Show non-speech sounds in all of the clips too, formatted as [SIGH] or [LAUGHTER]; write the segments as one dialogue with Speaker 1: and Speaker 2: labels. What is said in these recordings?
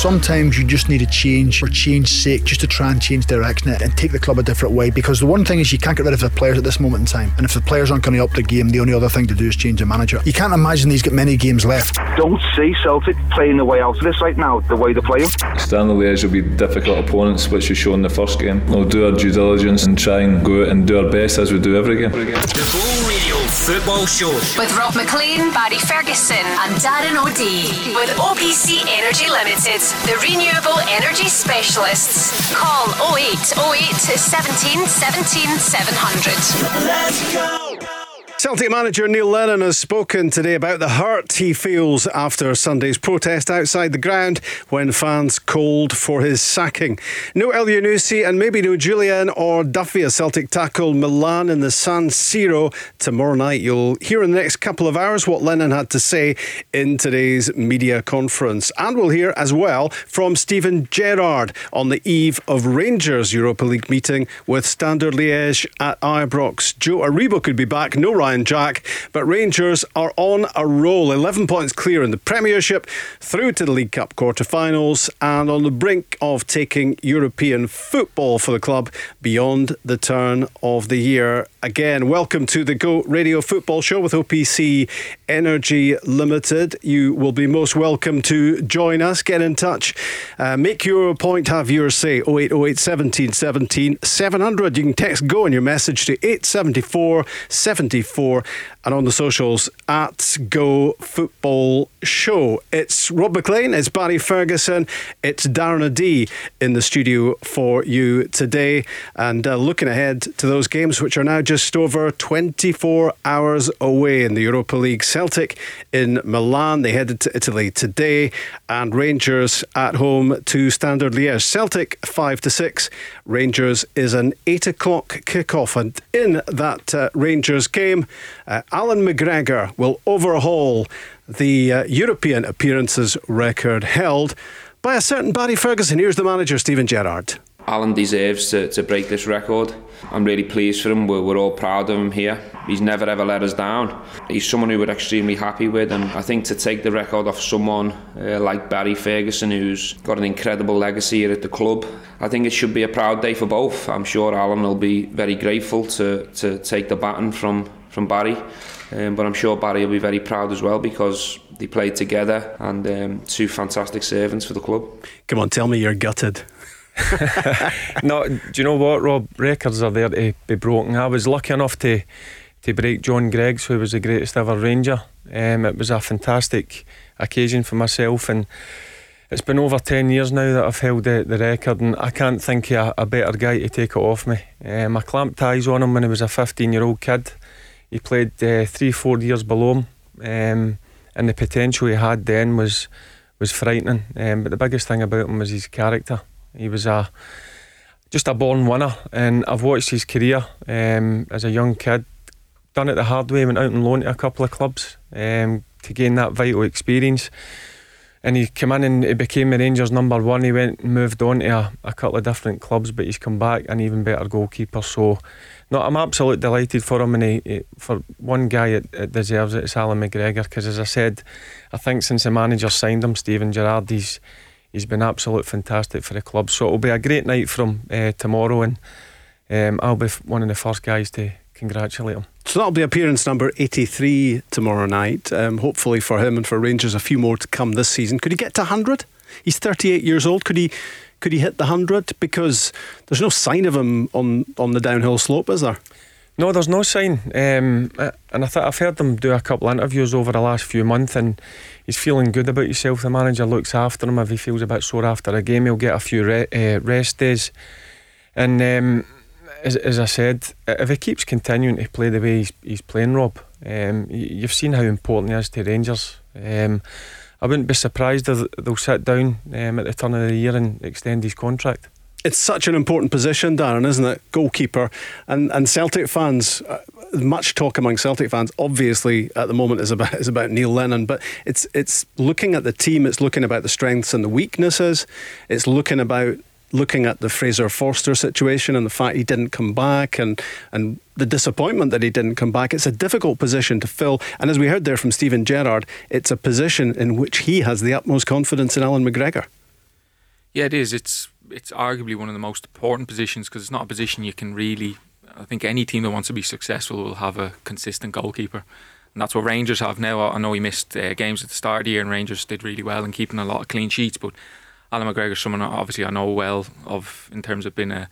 Speaker 1: Sometimes you just need a change for change's sake, just to try and change direction and take the club a different way. Because the one thing is you can't get rid of the players at this moment in time. And if the players aren't going to up the game, the only other thing to do is change the manager. You can't imagine he's got many games left.
Speaker 2: Don't see Celtic playing the way out of this right now, the way they're playing.
Speaker 3: Standard Liège will be difficult opponents, which we showed in the first game. We'll do our due diligence and try and go out and do our best as we do every game.
Speaker 4: The Go Radio Football Show
Speaker 5: with Rob Maclean, Barry Ferguson, and Darren O'Dea. With OPC Energy Limited, the renewable energy specialists. Call 0808 17 17 700.
Speaker 6: Let's go. Celtic manager Neil Lennon has spoken today about the hurt he feels after Sunday's protest outside the ground when fans called for his sacking. No Elyounoussi and maybe no Jullien or Duffy as Celtic tackle Milan in the San Siro tomorrow night. You'll hear in the next couple of hours what Lennon had to say in today's media conference. And we'll hear as well from Steven Gerrard on the eve of Rangers Europa League meeting with Standard Liège at Ibrox. Joe Aribo could be back. No Ryan Ryan Jack. But Rangers are on a roll, 11 points clear in the Premiership, through to the League Cup quarter-finals, and on the brink of taking European football for the club beyond the turn of the year. Again, welcome to the Go Radio Football Show with OPC Energy Limited. You will be most welcome to join us. Get in touch. Uh, make your point, have your say. 0808 17 17 700. You can text Go in your message to 874 74 and on the socials at Go Football Show. It's Rob Maclean, it's Barry Ferguson, it's Darren O'Dea in the studio for you today, and uh, looking ahead to those games which are now just over 24 hours away in the Europa League. Celtic in Milan, they headed to Italy today, and Rangers at home to Standard Liège. Celtic five to six. Rangers is an eight o'clock kickoff, and in that uh, Rangers game, uh, Allan McGregor will overhaul the uh, European appearances record held by a certain Barry Ferguson. Here's the manager, Steven Gerrard.
Speaker 7: Allan deserves to, to break this record. I'm really pleased for him. We're, we're all proud of him here. He's never ever let us down. He's someone who we're extremely happy with, and I think to take the record off someone uh, like Barry Ferguson, who's got an incredible legacy here at the club, I think it should be a proud day for both. I'm sure Allan will be very grateful to, to take the baton from from Barry. Um, but I'm sure Barry will be very proud as well because they played together and um, two fantastic servants for the club.
Speaker 6: Come on, tell me you're gutted. [LAUGHS]
Speaker 8: no, do you know what, Rob? Records are there to be broken. I was lucky enough to to break John Greig's, who was the greatest ever Ranger. Um, it was a fantastic occasion for myself, and it's been over 10 years now that I've held the, the record, and I can't think of a, a better guy to take it off me. Um, I clamped ties on him when he was a 15 year old kid. He played uh, three, four years below him, um, and the potential he had then was was frightening. Um, but the biggest thing about him was his character. He was a just a born winner, and I've watched his career um, as a young kid. Done it the hard way. Went out and loaned to a couple of clubs um, to gain that vital experience. And he came in and he became the Rangers number one. He went and moved on to a, a couple of different clubs, but he's come back an even better goalkeeper. So no, I'm absolutely delighted for him, and he, he, for one guy, it, it, deserves it. It's Allan McGregor because, as I said, I think since the manager signed him, Steven Gerrard, he's he's been absolute fantastic for the club. So it'll be a great night for him uh, tomorrow, and um, I'll be one of the first guys to congratulate him.
Speaker 6: So that'll be appearance number 83 tomorrow night. Um, hopefully for him and for Rangers, a few more to come this season. Could he get to 100? He's 38 years old. Could he could he hit the 100? Because there's no sign of him on, on the downhill slope, is there?
Speaker 8: No, there's no sign. Um, and I th- I've heard him do a couple of interviews over the last few months, and he's feeling good about himself. The manager looks after him. If he feels a bit sore after a game, he'll get a few re- uh, rest days. And um, as, as I said, if he keeps continuing to play the way he's, he's playing, Rob, Um, you've seen how important he is to Rangers. Um, I wouldn't be surprised if they'll sit down um, at the turn of the year and extend his contract.
Speaker 6: It's such an important position, Darren, isn't it? Goalkeeper. And and Celtic fans, uh, much talk among Celtic fans, obviously at the moment is about [LAUGHS] is about Neil Lennon, but it's it's looking at the team, it's looking about the strengths and the weaknesses, it's looking about looking at the Fraser Forster situation and the fact he didn't come back and and the disappointment that he didn't come back. It's a difficult position to fill. And as we heard there from Steven Gerrard, it's a position in which he has the utmost confidence in Allan McGregor.
Speaker 9: Yeah, it is. It's it's arguably one of the most important positions because it's not a position you can really. I think any team that wants to be successful will have a consistent goalkeeper, and that's what Rangers have now. I know he missed uh, games at the start of the year, and Rangers did really well in keeping a lot of clean sheets. But Allan McGregor, someone obviously I know well of in terms of being a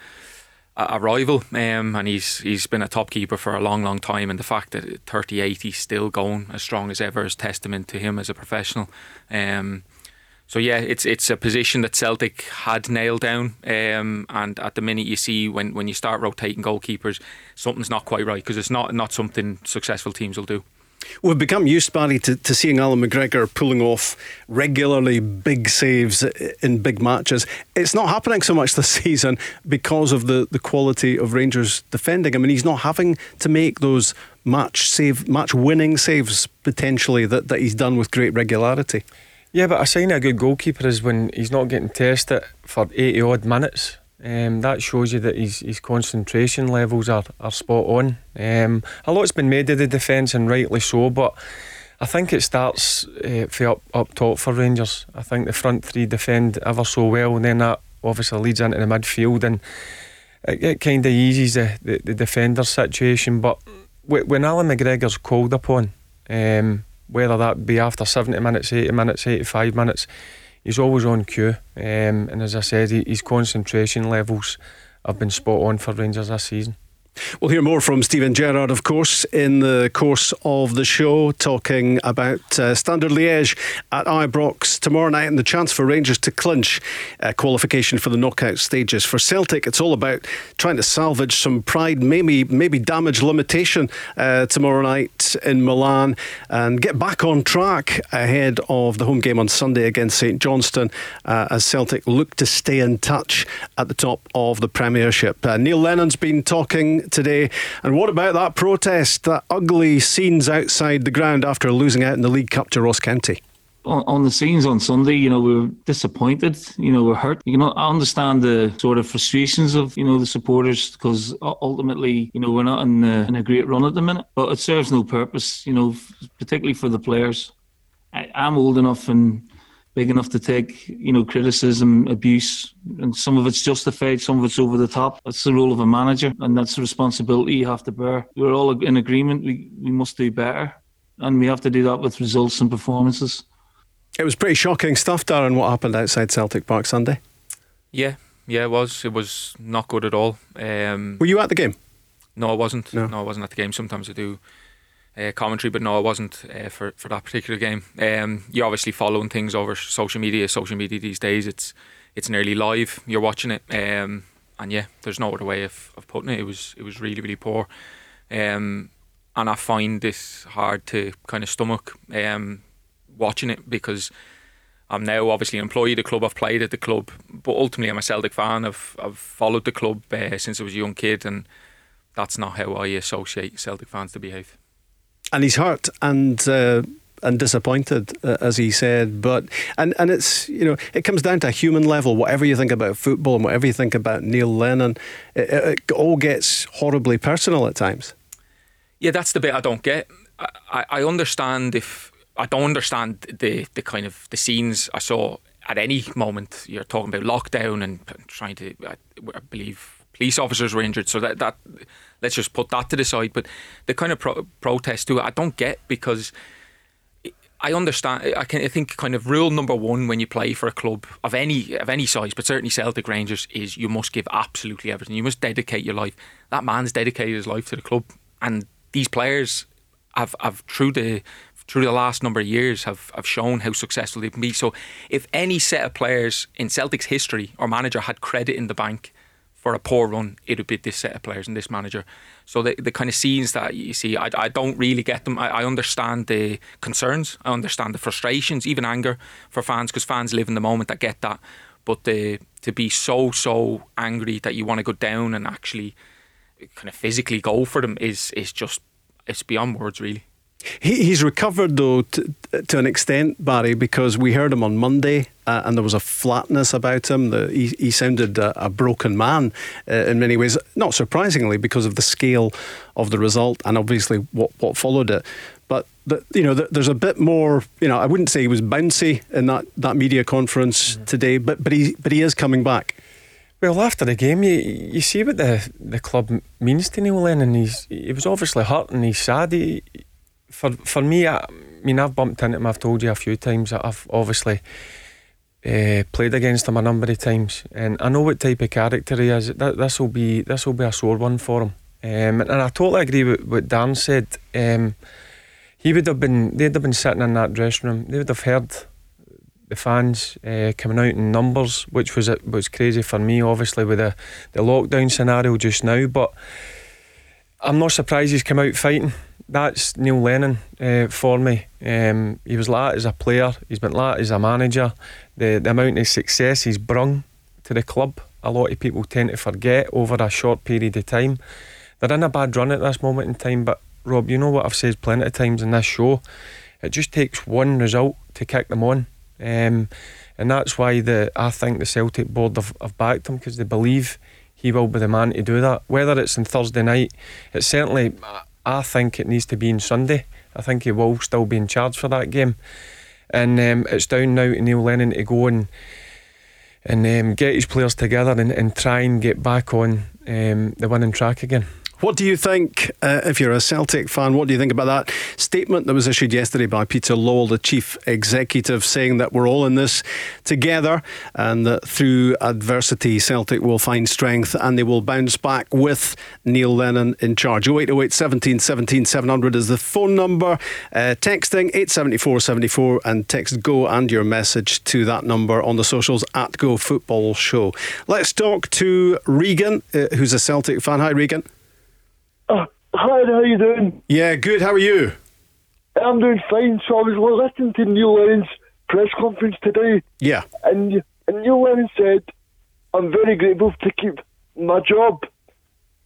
Speaker 9: a rival, um, and he's he's been a top keeper for a long, long time. And the fact that at 38 he's still going as strong as ever is testament to him as a professional. Um, so yeah, it's it's a position that Celtic had nailed down, um, and at the minute you see when, when you start rotating goalkeepers, something's not quite right because it's not not something successful teams will do.
Speaker 6: We've become used, Barry, to, to seeing Allan McGregor pulling off regularly big saves in big matches. It's not happening so much this [LAUGHS] season because of the, the quality of Rangers defending. I mean, he's not having to make those match save, match winning saves potentially that, that he's done with great regularity.
Speaker 8: Yeah, but a sign of a good goalkeeper is when he's not getting tested for 80 odd minutes. Um, that shows you that his, his concentration levels are, are spot on. Um, a lot's been made of the defence, and rightly so, but I think it starts uh, up, up top for Rangers. I think the front three defend ever so well, and then that obviously leads into the midfield, and it, it kind of eases the, the, the defender situation. But when Allan McGregor's called upon, um, whether that be after 70 minutes, 80 minutes, 85 minutes. He's always on cue. Um, and as I said, his concentration levels have been spot on for Rangers this season.
Speaker 6: We'll hear more from Steven Gerrard, of course, in the course of the show, talking about uh, Standard Liège at Ibrox tomorrow night and the chance for Rangers to clinch uh, qualification for the knockout stages. For Celtic, it's all about trying to salvage some pride, maybe maybe damage limitation uh, tomorrow night in Milan, and get back on track ahead of the home game on Sunday against St Johnstone uh, as Celtic look to stay in touch at the top of the Premiership. Uh, Neil Lennon's been talking today. And what about that protest, that ugly scenes outside the ground after losing out in the League Cup to Ross County?
Speaker 10: on, the scenes on Sunday, you know, we were disappointed. You know, we're hurt. You know, I understand the sort of frustrations of you know the supporters because ultimately, you know, we're not in a, in a great run at the minute. But it serves no purpose. You know, particularly for the players. I, I'm old enough and big enough to take, you know, criticism, abuse, and some of it's justified, some of it's over the top. That's the role of a manager, and that's the responsibility you have to bear. We're all in agreement. We we must do better, and we have to do that with results and performances.
Speaker 6: It was pretty shocking stuff, Darren. What happened outside Celtic Park Sunday?
Speaker 9: Yeah, yeah, it was. It was not good at all. Um,
Speaker 6: Were you at the game?
Speaker 9: No, I wasn't. No. no, I wasn't at the game. Sometimes I do uh, commentary, but no, I wasn't uh, for for that particular game. Um, you're obviously following things over social media. Social media these days, it's it's nearly live. You're watching it, um, and yeah, there's no other way of, of putting it. It was it was really really poor, um, and I find this hard to kind of stomach um, watching it because. I'm now obviously employed at the club. I've played at the club, but ultimately I'm a Celtic fan. I've I've followed the club uh, since I was a young kid, and that's not how I associate Celtic fans to behave
Speaker 6: and he's hurt and. Uh, and disappointed, uh, as he said, but and and it's you know it comes down to a human level. Whatever you think about football and whatever you think about Neil Lennon, it, it all gets horribly personal at times.
Speaker 9: Yeah, that's the bit I don't get. I, I understand if I don't understand the the kind of the scenes I saw at any moment. You're talking about lockdown and trying to, I, I believe, police officers were injured. So that that let's just put that to the side. But the kind of pro- protest to it, I don't get because I understand. I can. I think kind of rule number one when you play for a club of any of any size, but certainly Celtic Rangers, is you must give absolutely everything. You must dedicate your life. That man's dedicated his life to the club, and these players have have through the through the last number of years have, have shown how successful they can be. So if any set of players in Celtic's history or manager had credit in the bank for a poor run, it would be this set of players and this manager. So the, the kind of scenes that you see, I, I don't really get them. I, I understand the concerns, I understand the frustrations, even anger for fans, because fans live in the moment. I get that, but the, to be so so angry that you want to go down and actually kind of physically go for them is is just it's beyond words, really.
Speaker 6: He, he's recovered though to, to, an extent, Barry, because we heard him on Monday, uh, and there was a flatness about him. The, he, he sounded a, a broken man uh, in many ways. Not surprisingly, because of the scale of the result and obviously what what followed it. But the, you know, the, there's a bit more. You know, I wouldn't say he was bouncy in that, that media conference mm-hmm. today, but but he but he is coming back.
Speaker 8: Well, after the game, you you see what the the club means to Neil Lennon. He's he was obviously hurt and he's sad. He, for for me, I, I mean, I've bumped into him. I've told you a few times that I've obviously uh, played against him a number of times, and I know what type of character he is. This will be this will be a sore one for him. Um, and I totally agree with what Dan said. Um, he would have been they'd have been sitting in that dressing room. They would have heard the fans uh, coming out in numbers, which was was crazy for me, obviously with the the lockdown scenario just now. But I'm not surprised he's come out fighting that's Neil Lennon uh, for me. Um, he was like as a player, he's been like as a manager. The, the amount of success he's brung to the club, a lot of people tend to forget over a short period of time. They're in a bad run at this moment in time, but Rob, you know what I've said plenty of times in this show. It just takes one result to kick them on. Um, and that's why the I think the Celtic board have, have backed him because they believe he will be the man to do that. Whether it's on Thursday night, it's certainly I think it needs to be on Sunday. I think he will still be in charge for that game. And um, it's down now to Neil Lennon to go and and um, get his players together and, and try and get back on um, the winning track again.
Speaker 6: What do you think, uh, if you're a Celtic fan, what do you think about that statement that was issued yesterday by Peter Lawwell, the chief executive, saying that we're all in this together and that through adversity, Celtic will find strength and they will bounce back with Neil Lennon in charge? 0808 17 17 700 is the phone number. Uh, texting 87474 and text go and your message to that number on the socials at Go Football Show. Let's talk to Regan, uh, who's a Celtic fan. Hi, Regan.
Speaker 11: Uh, hi, how you doing?
Speaker 6: Yeah, good. How are you?
Speaker 11: I'm doing fine. So I was listening to Neil Lennon's press conference today.
Speaker 6: Yeah.
Speaker 11: And, and Neil Lennon said, I'm very grateful to keep my job.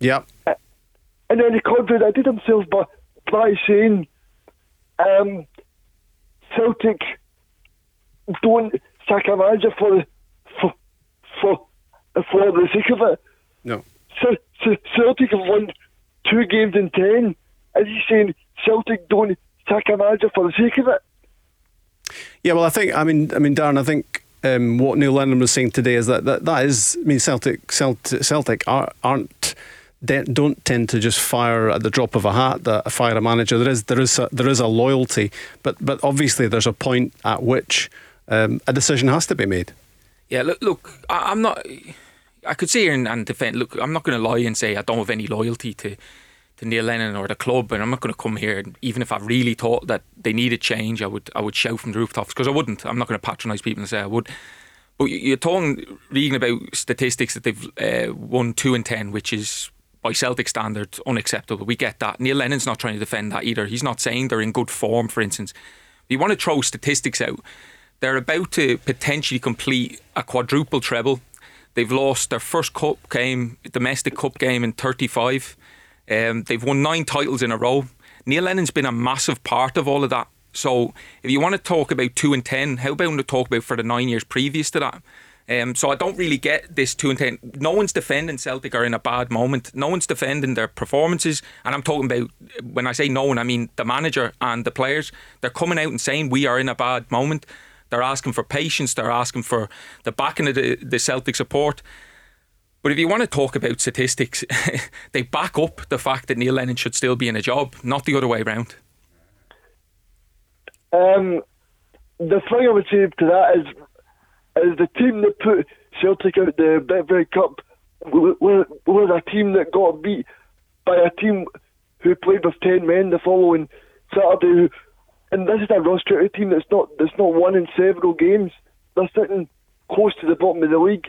Speaker 6: Yeah.
Speaker 11: And then he contradicted himself by, by saying, um, Celtic don't sack a manager for, for, for, for the sake of it.
Speaker 6: No.
Speaker 11: So, so Celtic have won two games in ten. Is he saying Celtic don't sack a manager for the sake of it?
Speaker 6: Yeah, well, I think I mean I mean Darren, I think um, what Neil Lennon was saying today is that that, that is I mean Celtic Celtic, Celtic aren't don't tend to just fire at the drop of a hat that fire a manager. There is there is a, there is a loyalty, but but obviously there's a point at which um, a decision has to be made.
Speaker 9: Yeah, look, look, I, I'm not. I could sit here and, and defend. Look, I'm not going to lie and say I don't have any loyalty to to Neil Lennon or the club, and I'm not going to come here. And even if I really thought that they needed change, I would I would shout from the rooftops because I wouldn't. I'm not going to patronise people and say I would. But you're talking reading about statistics that they've uh, won two and ten, which is by Celtic standards unacceptable. We get that. Neil Lennon's not trying to defend that either. He's not saying they're in good form, for instance. You want to throw statistics out, they're about to potentially complete a quadruple treble They've lost their first cup game, domestic cup game in 35. Um, they've won nine titles in a row. Neil Lennon's been a massive part of all of that. So if you want to talk about two and ten, how about to talk about for the nine years previous to that? Um, so I don't really get this two and ten. No one's defending Celtic are in a bad moment. No one's defending their performances, and I'm talking about when I say no one, I mean the manager and the players. They're coming out and saying we are in a bad moment. They're asking for patience. They're asking for the backing of the, the Celtic support. But if you want to talk about statistics, [LAUGHS] they back up the fact that Neil Lennon should still be in a job, not the other way around.
Speaker 11: Um, the thing I would say to that is, is the team that put Celtic out the Betfred Cup was, was a team that got beat by a team who played with ten men the following Saturday, and this is a Ross County team that's not that's not won in several games. They're sitting close to the bottom of the league.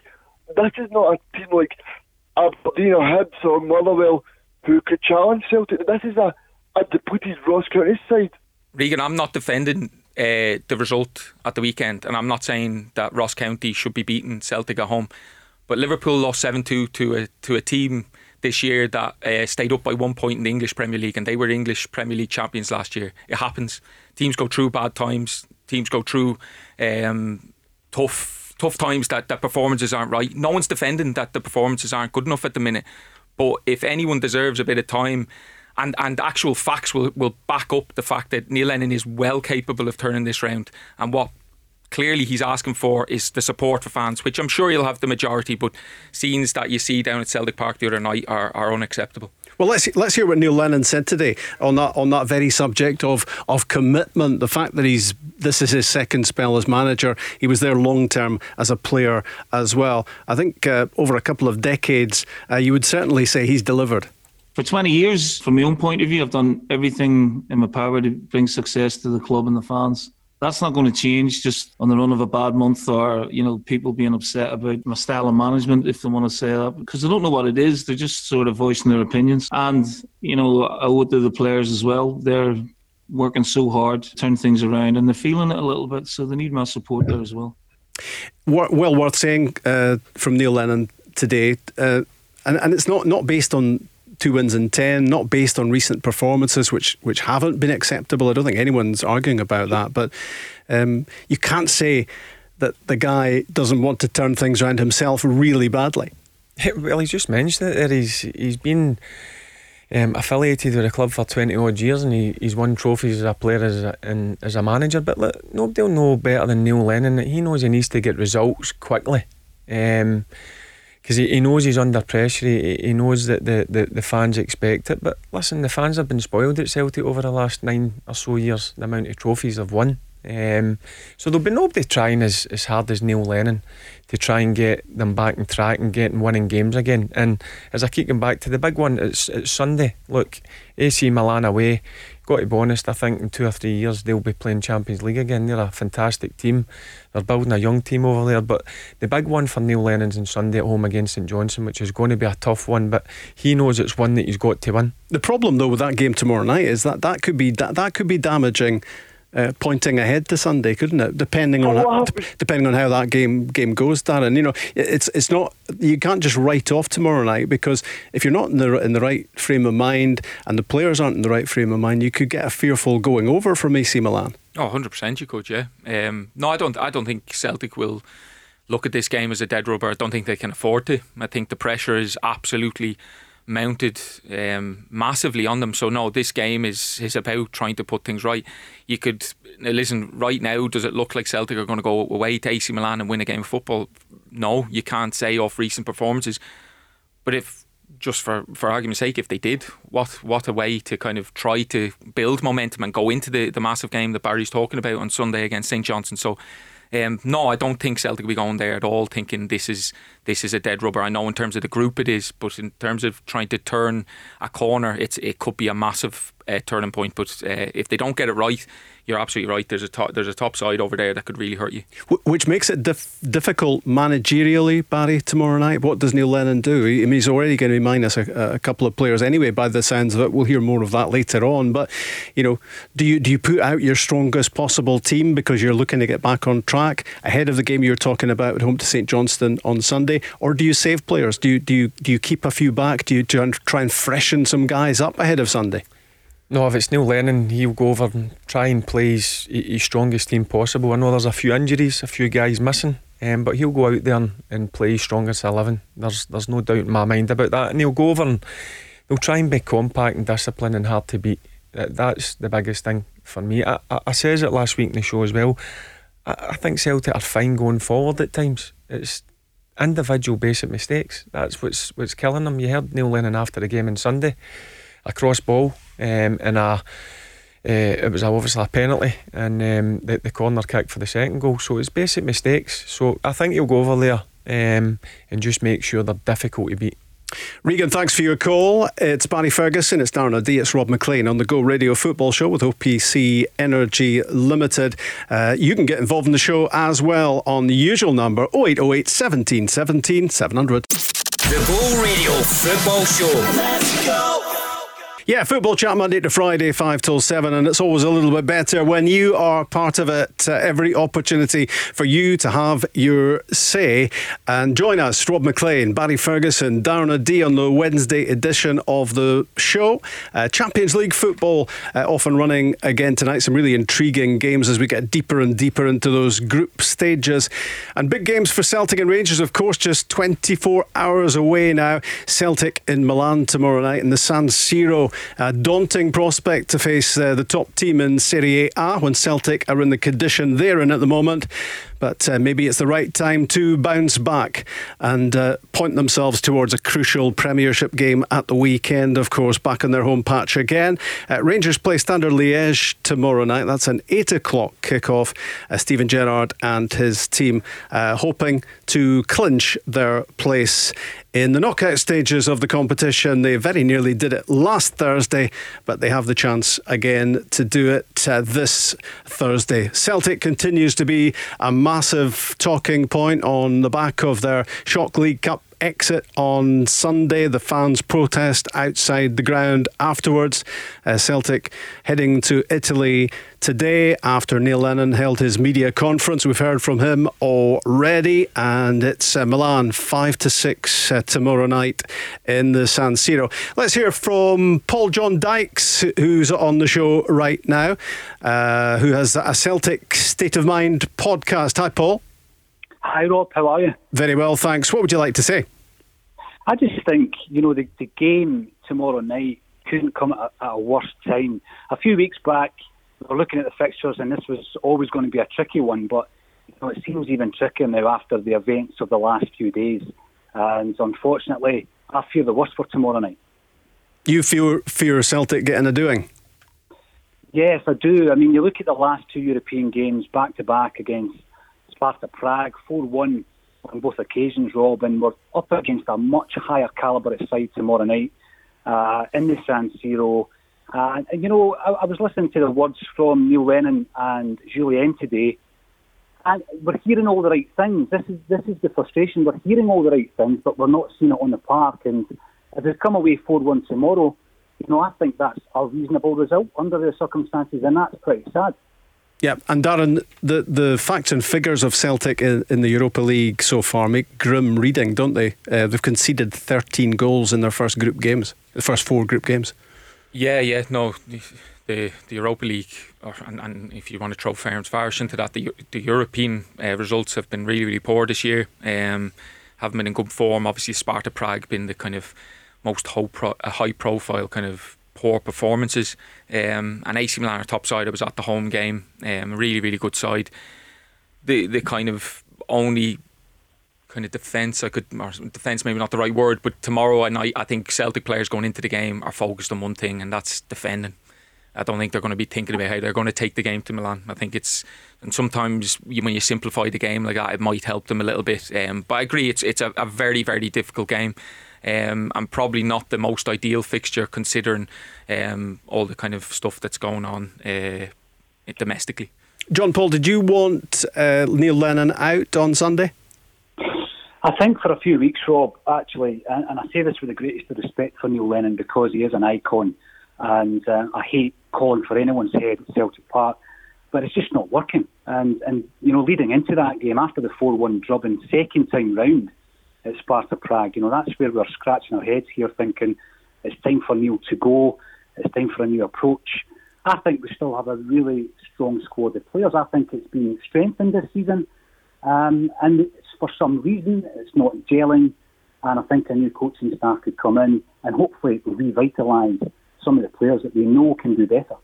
Speaker 11: This is not a team like Aberdeen or Hibs or Motherwell who could challenge Celtic. This is a, a depleted Ross County side.
Speaker 9: Regan, I'm not defending uh, the result at the weekend, and I'm not saying that Ross County should be beating Celtic at home. But Liverpool lost 7 2 to a, to a team this year that uh, stayed up by one point in the English Premier League, and they were English Premier League champions last year. It happens. Teams go through bad times. Teams go through um, tough tough times that, that performances aren't right. No one's defending that the performances aren't good enough at the minute. But if anyone deserves a bit of time, and, and actual facts will, will back up the fact that Neil Lennon is well capable of turning this round. And what clearly he's asking for is the support for fans, which I'm sure he'll have the majority, but scenes that you see down at Celtic Park the other night are, are unacceptable.
Speaker 6: Well, let's let's hear what Neil Lennon said today on that on that very subject of of commitment. The fact that he's this is his second spell as manager. He was there long term as a player as well. I think uh, over a couple of decades, uh, you would certainly say he's delivered.
Speaker 10: For 20 years, from my own point of view, I've done everything in my power to bring success to the club and the fans that's not going to change just on the run of a bad month or you know people being upset about my style of management if they want to say that because they don't know what it is they're just sort of voicing their opinions. And you know I owe it to the players as well. They're working so hard to turn things around and they're feeling it a little bit so they need my support there as well.
Speaker 6: Well worth saying uh, from Neil Lennon today uh, and, and it's not not based on two wins in ten, not based on recent performances, which which haven't been acceptable. I don't think anyone's arguing about that, but um, you can't say that the guy doesn't want to turn things around himself really badly.
Speaker 8: Well, he's just mentioned it. He's he's been. Um, affiliated with the club for 20 odd years and he, he's won trophies as a player as a, and as a manager but look, nobody will know better than Neil Lennon that he knows he needs to get results quickly um, because he, he knows he's under pressure. He, he knows that the, the, the fans expect it. But listen, the fans have been spoiled at Celtic over the last nine or so years. The amount of trophies they've won. Um, so there'll be nobody trying as, as hard as Neil Lennon to try and get them back on track and getting winning games again. And as I keep going back to the big one, it's, it's Sunday. Look, AC Milan away got to be honest, I think in two or three years they'll be playing Champions League again. They're a fantastic team. They're building a young team over there. But the big one for Neil Lennon's on Sunday at home against St Johnstone, which is going to be a tough one, but he knows it's one that he's got to win.
Speaker 6: The problem though with that game tomorrow night is that that could be that, that could be damaging uh, pointing ahead to Sunday, couldn't it? Depending on how, depending on how that game game goes, Darren. You know, it's it's not you can't just write off tomorrow night because if you're not in the in the right frame of mind and the players aren't in the right frame of mind, you could get a fearful going over from AC Milan.
Speaker 9: Oh, 100 percent, you could, yeah. Um, no, I don't. I don't think Celtic will look at this game as a dead rubber. I don't think they can afford to. I think the pressure is absolutely mounted um, massively on them. So no, this game is is about trying to put things right. You could listen right now. Does it look like Celtic are going to go away to AC Milan and win a game of football? No, you can't say off recent performances. But if just for, for argument's sake, if they did, what what a way to kind of try to build momentum and go into the, the massive game that Barry's talking about on Sunday against St Johnstone. So um, no, I don't think Celtic will be going there at all, thinking this is this is a dead rubber. I know in terms of the group it is, but in terms of trying to turn a corner, it's it could be a massive uh, turning point. But uh, if they don't get it right, you're absolutely right. There's a top, there's a top side over there that could really hurt you.
Speaker 6: Which makes it dif- difficult managerially, Barry, tomorrow night. What does Neil Lennon do? I mean, he's already going to be minus a, a, couple of players anyway, by the sounds of it. We'll hear more of that later on. But you know, do you do you put out your strongest possible team because you're looking to get back on track ahead of the game you're talking about at home to St Johnstone on Sunday, or do you save players? Do you do you do you keep a few back? Do you try and freshen some guys up ahead of Sunday?
Speaker 8: No, if it's Neil Lennon, he'll go over and try and play his, his strongest team possible. I know there's a few injuries, a few guys missing, um, but he'll go out there and, and play his strongest 11. There's there's no doubt in my mind about that. And he'll go over and they'll try and be compact and disciplined and hard to beat. That's the biggest thing for me. I, I, I says it last week in the show as well. I, I think Celtic are fine going forward at times. It's individual basic mistakes. That's what's what's killing them. You heard Neil Lennon after the game on Sunday a cross ball um, and a. Uh, it was obviously a penalty and um, the, the corner kick for the second goal. So it's basic mistakes. So I think he'll go over there um, and just make sure they're difficult to beat.
Speaker 6: Regan, thanks for your call. It's Barry Ferguson, it's Darren O'Dea, it's Rob Maclean on the Go Radio Football Show with OPC Energy Limited. Uh, you can get involved in the show as well on the usual number 0808 17 17 700.
Speaker 4: The Go Radio Football Show. Let's go.
Speaker 6: Yeah, football chat Monday to Friday, 5 till 7, and it's always a little bit better when you are part of it. Uh, every opportunity for you to have your say. And join us, Rob Maclean, Barry Ferguson, Darren O'Dea on the Wednesday edition of the show. Uh, Champions League football uh, off and running again tonight. Some really intriguing games as we get deeper and deeper into those group stages. And big games for Celtic and Rangers, of course, just 24 hours away now. Celtic in Milan tomorrow night in the San Siro. A daunting prospect to face uh, the top team in Serie A when Celtic are in the condition they're in at the moment. But uh, maybe it's the right time to bounce back and uh, point themselves towards a crucial Premiership game at the weekend, of course, back in their home patch again. Uh, Rangers play Standard Liège tomorrow night. That's an 8 o'clock kickoff. Uh, Steven Gerrard and his team uh, hoping to clinch their place in the knockout stages of the competition. They very nearly did it last Thursday, but they have the chance again to do it uh, this Thursday. Celtic continues to be a massive talking point on the back of their Shock League Cup exit on Sunday. The fans protest outside the ground afterwards. Uh, Celtic heading to Italy today after Neil Lennon held his media conference. We've heard from him already, and it's uh, Milan five to six uh, tomorrow night in the San Siro. Let's hear from Paul John Dykes, who's on the show right now, uh, who has a Celtic State of Mind podcast. Hi, Paul.
Speaker 12: Hi, Rob. How are you?
Speaker 6: Very well, thanks. What would you like to say?
Speaker 12: I just think, you know, the, the game tomorrow night couldn't come at a, at a worse time. A few weeks back, we were looking at the fixtures, and this was always going to be a tricky one, but you know, it seems even trickier now after the events of the last few days. And unfortunately, I fear the worst for tomorrow night.
Speaker 6: You fear, fear Celtic getting a doing?
Speaker 12: Yes, I do. I mean, you look at the last two European games back to back against Sparta Prague, 4 1 on both occasions, Rob, and we're up against a much higher calibre side tomorrow night uh, in the San Siro. Uh, and, you know, I, I, was listening to the words from Neil Lennon and Jullien today, and we're hearing all the right things. This is this is the frustration. We're hearing all the right things, but we're not seeing it on the park. And if they come away 4 1 tomorrow, you know, I think that's a reasonable result under the circumstances, and that's pretty sad.
Speaker 6: Yeah, and Darren, the, the facts and figures of Celtic in, in the Europa League so far make grim reading, don't they? Uh, they've conceded 13 goals in their first group games, the first four group games.
Speaker 9: Yeah, yeah, no, the the Europa League, or, and, and if you want to throw Ferencvaros into that, the the European uh, results have been really, really poor this year. Um, haven't been in good form. Obviously, Sparta Prague been the kind of most high, pro, high profile kind of poor performances. Um, and AC Milan are top side. I was at the home game. Um, really, really good side. The the kind of only kind of defence I could, or defence maybe not the right word, but tomorrow night I think Celtic players going into the game are focused on one thing, and that's defending. I don't think they're going to be thinking about how they're going to take the game to Milan. I think it's, and sometimes when you simplify the game like that, it might help them a little bit. Um, but I agree, it's it's a, a very very difficult game um, and probably not the most ideal fixture considering um, all the kind of stuff that's going on uh, domestically.
Speaker 6: John Paul, did you want uh, Neil Lennon out on Sunday?
Speaker 12: I think for a few weeks, Rob, actually, and, and I say this with the greatest respect for Neil Lennon because he is an icon, and uh, I hate calling for anyone's head at Celtic Park, but it's just not working. And and you know, leading into that game after the four-one drubbing, second time round, at Sparta Prague. You know, that's where we're scratching our heads here, thinking it's time for Neil to go. It's time for a new approach. I think we still have a really strong squad of players. I think it's been strengthened this season, um, and for some reason it's not gelling. And I think a new coaching staff could come in and hopefully revitalise some of the players that we know can do better.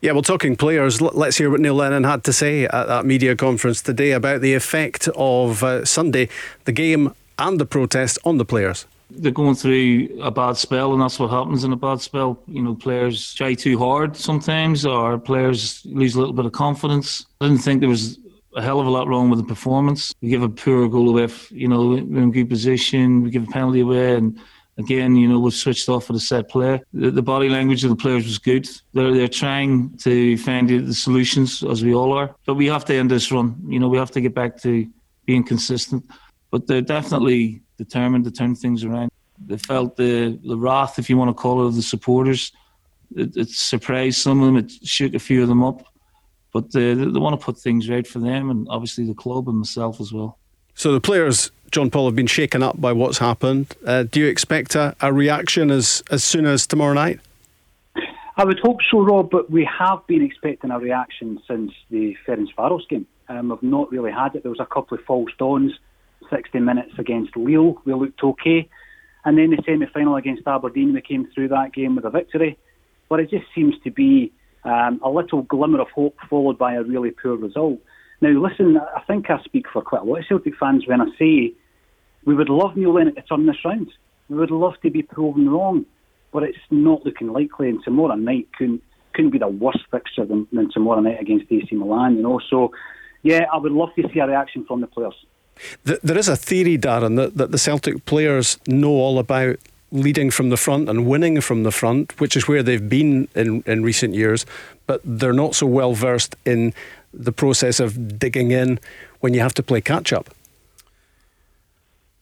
Speaker 6: Yeah, well, talking players, let's hear what Neil Lennon had to say at that media conference today about the effect of uh, Sunday, the game and the protest on the players?
Speaker 10: They're going through a bad spell, and that's what happens in a bad spell. You know, players try too hard sometimes, or players lose a little bit of confidence. I didn't think there was a hell of a lot wrong with the performance. We give a poor goal away, you know, we're in good position, we give a penalty away, and again, you know, we switched off for the set play. The, the, body language of the players was good. They're, they're trying to find the solutions, as we all are. But we have to end this run. You know, we have to get back to being consistent but they're definitely determined to turn things around. They felt the the wrath, if you want to call it, of the supporters. It, it surprised some of them. It shook a few of them up, but they, they want to put things right for them and obviously the club and myself as well.
Speaker 6: So the players, John Paul, have been shaken up by what's happened. Uh, do you expect a, a reaction as as soon as tomorrow night?
Speaker 12: I would hope so, Rob, but we have been expecting a reaction since the Ferencvaros game. Um, we've not really had it. There was a couple of false dawns, 60 minutes against Lille, we looked okay. And then the semi final against Aberdeen, we came through that game with a victory. But it just seems to be um, a little glimmer of hope followed by a really poor result. Now, listen, I think I speak for quite a lot of Celtic fans when I say we would love Neil Lennon to turn this round. We would love to be proven wrong but it's not looking likely. And tomorrow night couldn't couldn't be the worst fixture than, than tomorrow night against AC Milan. You know, so yeah, I would love to see a reaction from the players.
Speaker 6: There is a theory, Darren, that, that the Celtic players know all about leading from the front and winning from the front, which is where they've been in, in recent years, but they're not so well versed in the process of digging in when you have to play catch up.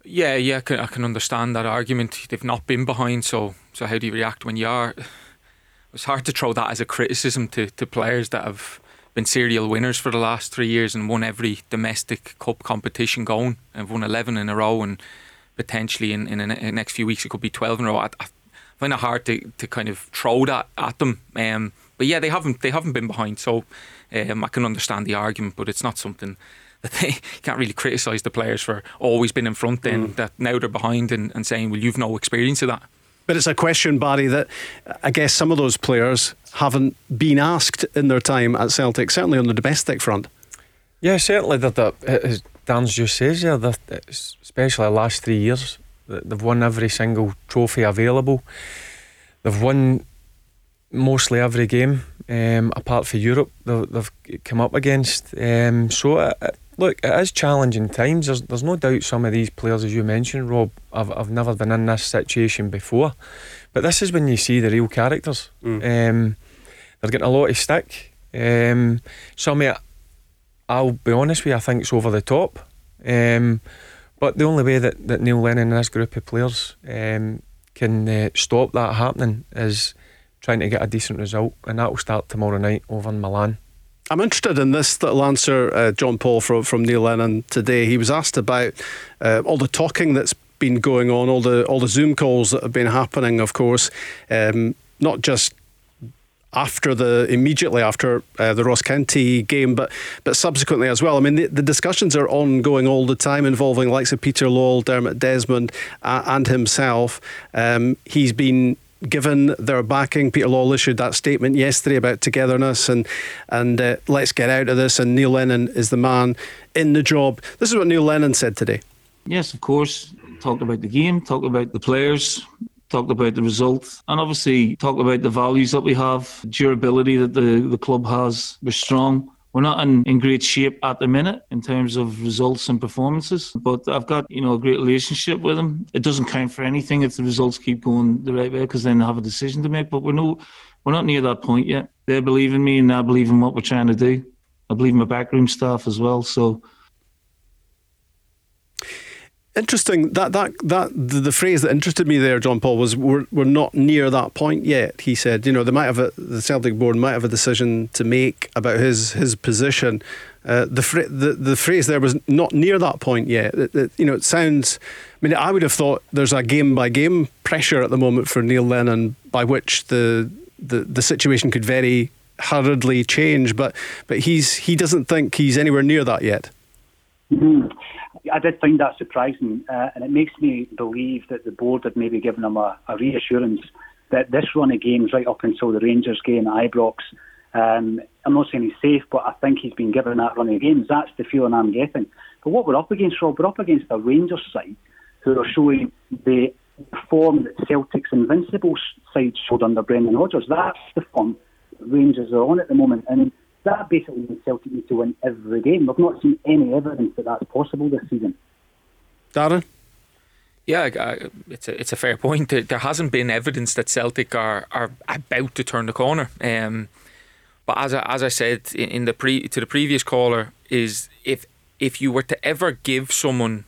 Speaker 9: Yeah, yeah, I can, I can understand that argument. They've not been behind, so so how do you react when you are? It's hard to throw that as a criticism to, to players that have been serial winners for the last three years and won every domestic cup competition going and won 11 in a row and potentially in, in the next few weeks it could be 12 in a row. I, I find it hard to, to kind of throw that at them. Um, but yeah, they haven't they haven't been behind, so um, I can understand the argument, but it's not something that they [LAUGHS] can't really criticise the players for always been in front. Then mm. that now they're behind and, and saying, "Well, you've no experience of that."
Speaker 6: But it's a question, Barry, that I guess some of those players haven't been asked in their time at Celtic, certainly on the domestic front.
Speaker 8: Yeah, certainly. That, as Dan's just says, yeah, that especially the last three years, they've won every single trophy available. They've won mostly every game, um, apart from Europe. They've, they've come up against. Um, so uh, look, it is challenging times. There's, there's no doubt some of these players, as you mentioned, Rob, I've, I've never been in this situation before. But this is when you see the real characters. Mm. Um, they're getting a lot of stick. Um, some of it, I'll be honest with you, I think it's over the top. Um, but the only way that, that Neil Lennon and this group of players um, can uh, stop that happening is trying to get a decent result, and that will start tomorrow night over in Milan.
Speaker 6: I'm interested in this little answer, uh, John Paul, from, from Neil Lennon today. He was asked about uh, all the talking that's been going on, all the all the Zoom calls that have been happening, of course, um, not just after the immediately after uh, the Ross County game, but but subsequently as well. I mean, the, the, discussions are ongoing all the time, involving likes of Peter Lawwell, Dermot Desmond, uh, and himself. Um, he's been given their backing. Peter Lawwell issued that statement yesterday about togetherness and and uh, let's get out of this. And Neil Lennon is the man in the job. This is what Neil Lennon said today.
Speaker 10: Yes, of course. Talked about the game, talked about the players, talked about the result, and obviously talked about the values that we have, durability that the, the club has. We're strong. We're not in, in great shape at the minute in terms of results and performances, but I've got you know a great relationship with them. It doesn't count for anything if the results keep going the right way because then they have a decision to make. But we're no, we're not near that point yet. They believe in me and I believe in what we're trying to do. I believe in my backroom staff as well. So
Speaker 6: Interesting that that that the, the, phrase that interested me there, John Paul, was we're we're not near that point yet. He said, you know, they might have a, the Celtic board might have a decision to make about his his position. Uh, the, the the phrase there was not near that point yet. It, it, you know, it sounds. I mean, I would have thought there's a game by game pressure at the moment for Neil Lennon, by which the the, the situation could very hurriedly change. But but he's he doesn't think he's anywhere near that yet.
Speaker 12: Mm-hmm. I did find that surprising, uh, and it makes me believe that the board had maybe given him a, a reassurance that this run of games, right up until the Rangers game at Ibrox, um, I'm not saying he's safe, but I think he's been given that run of games. That's the feeling I'm getting. But what we're up against, Rob, we're up against a Rangers side who are showing the form that Celtic's invincible side showed under Brendan Rodgers. That's the form Rangers are on at the moment. And that basically means Celtic need to win every game. We've not seen any evidence that that's possible this season.
Speaker 6: Darren?
Speaker 9: Yeah, it's a it's a fair point. There hasn't been evidence that Celtic are, are about to turn the corner. Um, but as I, as I said in the pre to the previous caller, is if if you were to ever give someone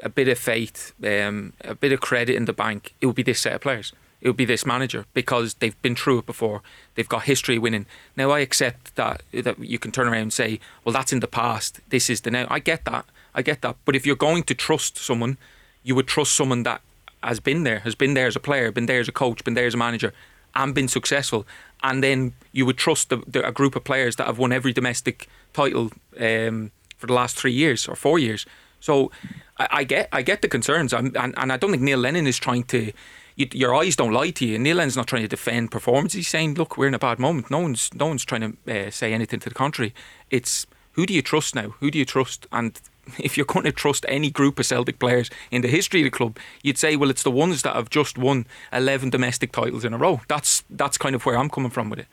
Speaker 9: a bit of faith, um, a bit of credit in the bank, it would be this set of players. It would be this manager because they've been through it before. They've got history winning. Now I accept that that you can turn around and say, "Well, that's in the past. This is the now." I get that. I get that. But if you're going to trust someone, you would trust someone that has been there, has been there as a player, been there as a coach, been there as a manager, and been successful. And then you would trust the, the, a group of players that have won every domestic title um, for the last three years or four years. So I, I get I get the concerns, I'm, and and I don't think Neil Lennon is trying to. You, your eyes don't lie to you. Neil Lennon's not trying to defend performance. He's saying, "Look, we're in a bad moment." No one's no one's trying to uh, say anything to the contrary. It's who do you trust now? Who do you trust? And [LAUGHS] if you're going to trust any group of Celtic players in the history of the club, you'd say, well, it's the ones that have just won 11 domestic titles in a row. That's that's kind of where I'm coming from with it.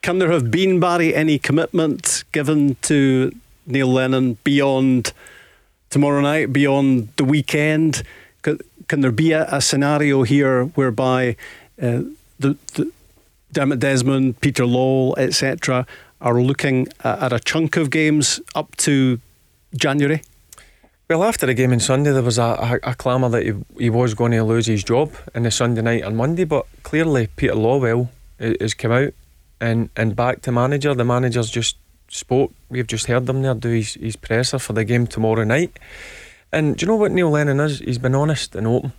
Speaker 6: Can there have been, Barry, any commitment given to Neil Lennon beyond tomorrow night, beyond the weekend? Can, there be a, a, scenario here whereby uh, the, the Dermot Desmond, Peter Lawwell, etc., are looking at a chunk of games up to January?
Speaker 8: Well, after the game on Sunday, there was a, a, a clamour that he, he was going to lose his job in the Sunday night and Monday, but clearly Peter Lawwell has come out and, and back to manager. The manager's just spoke. We've just heard him there do his, his presser for the game tomorrow night. And do you know what Neil Lennon is? He's been honest and open.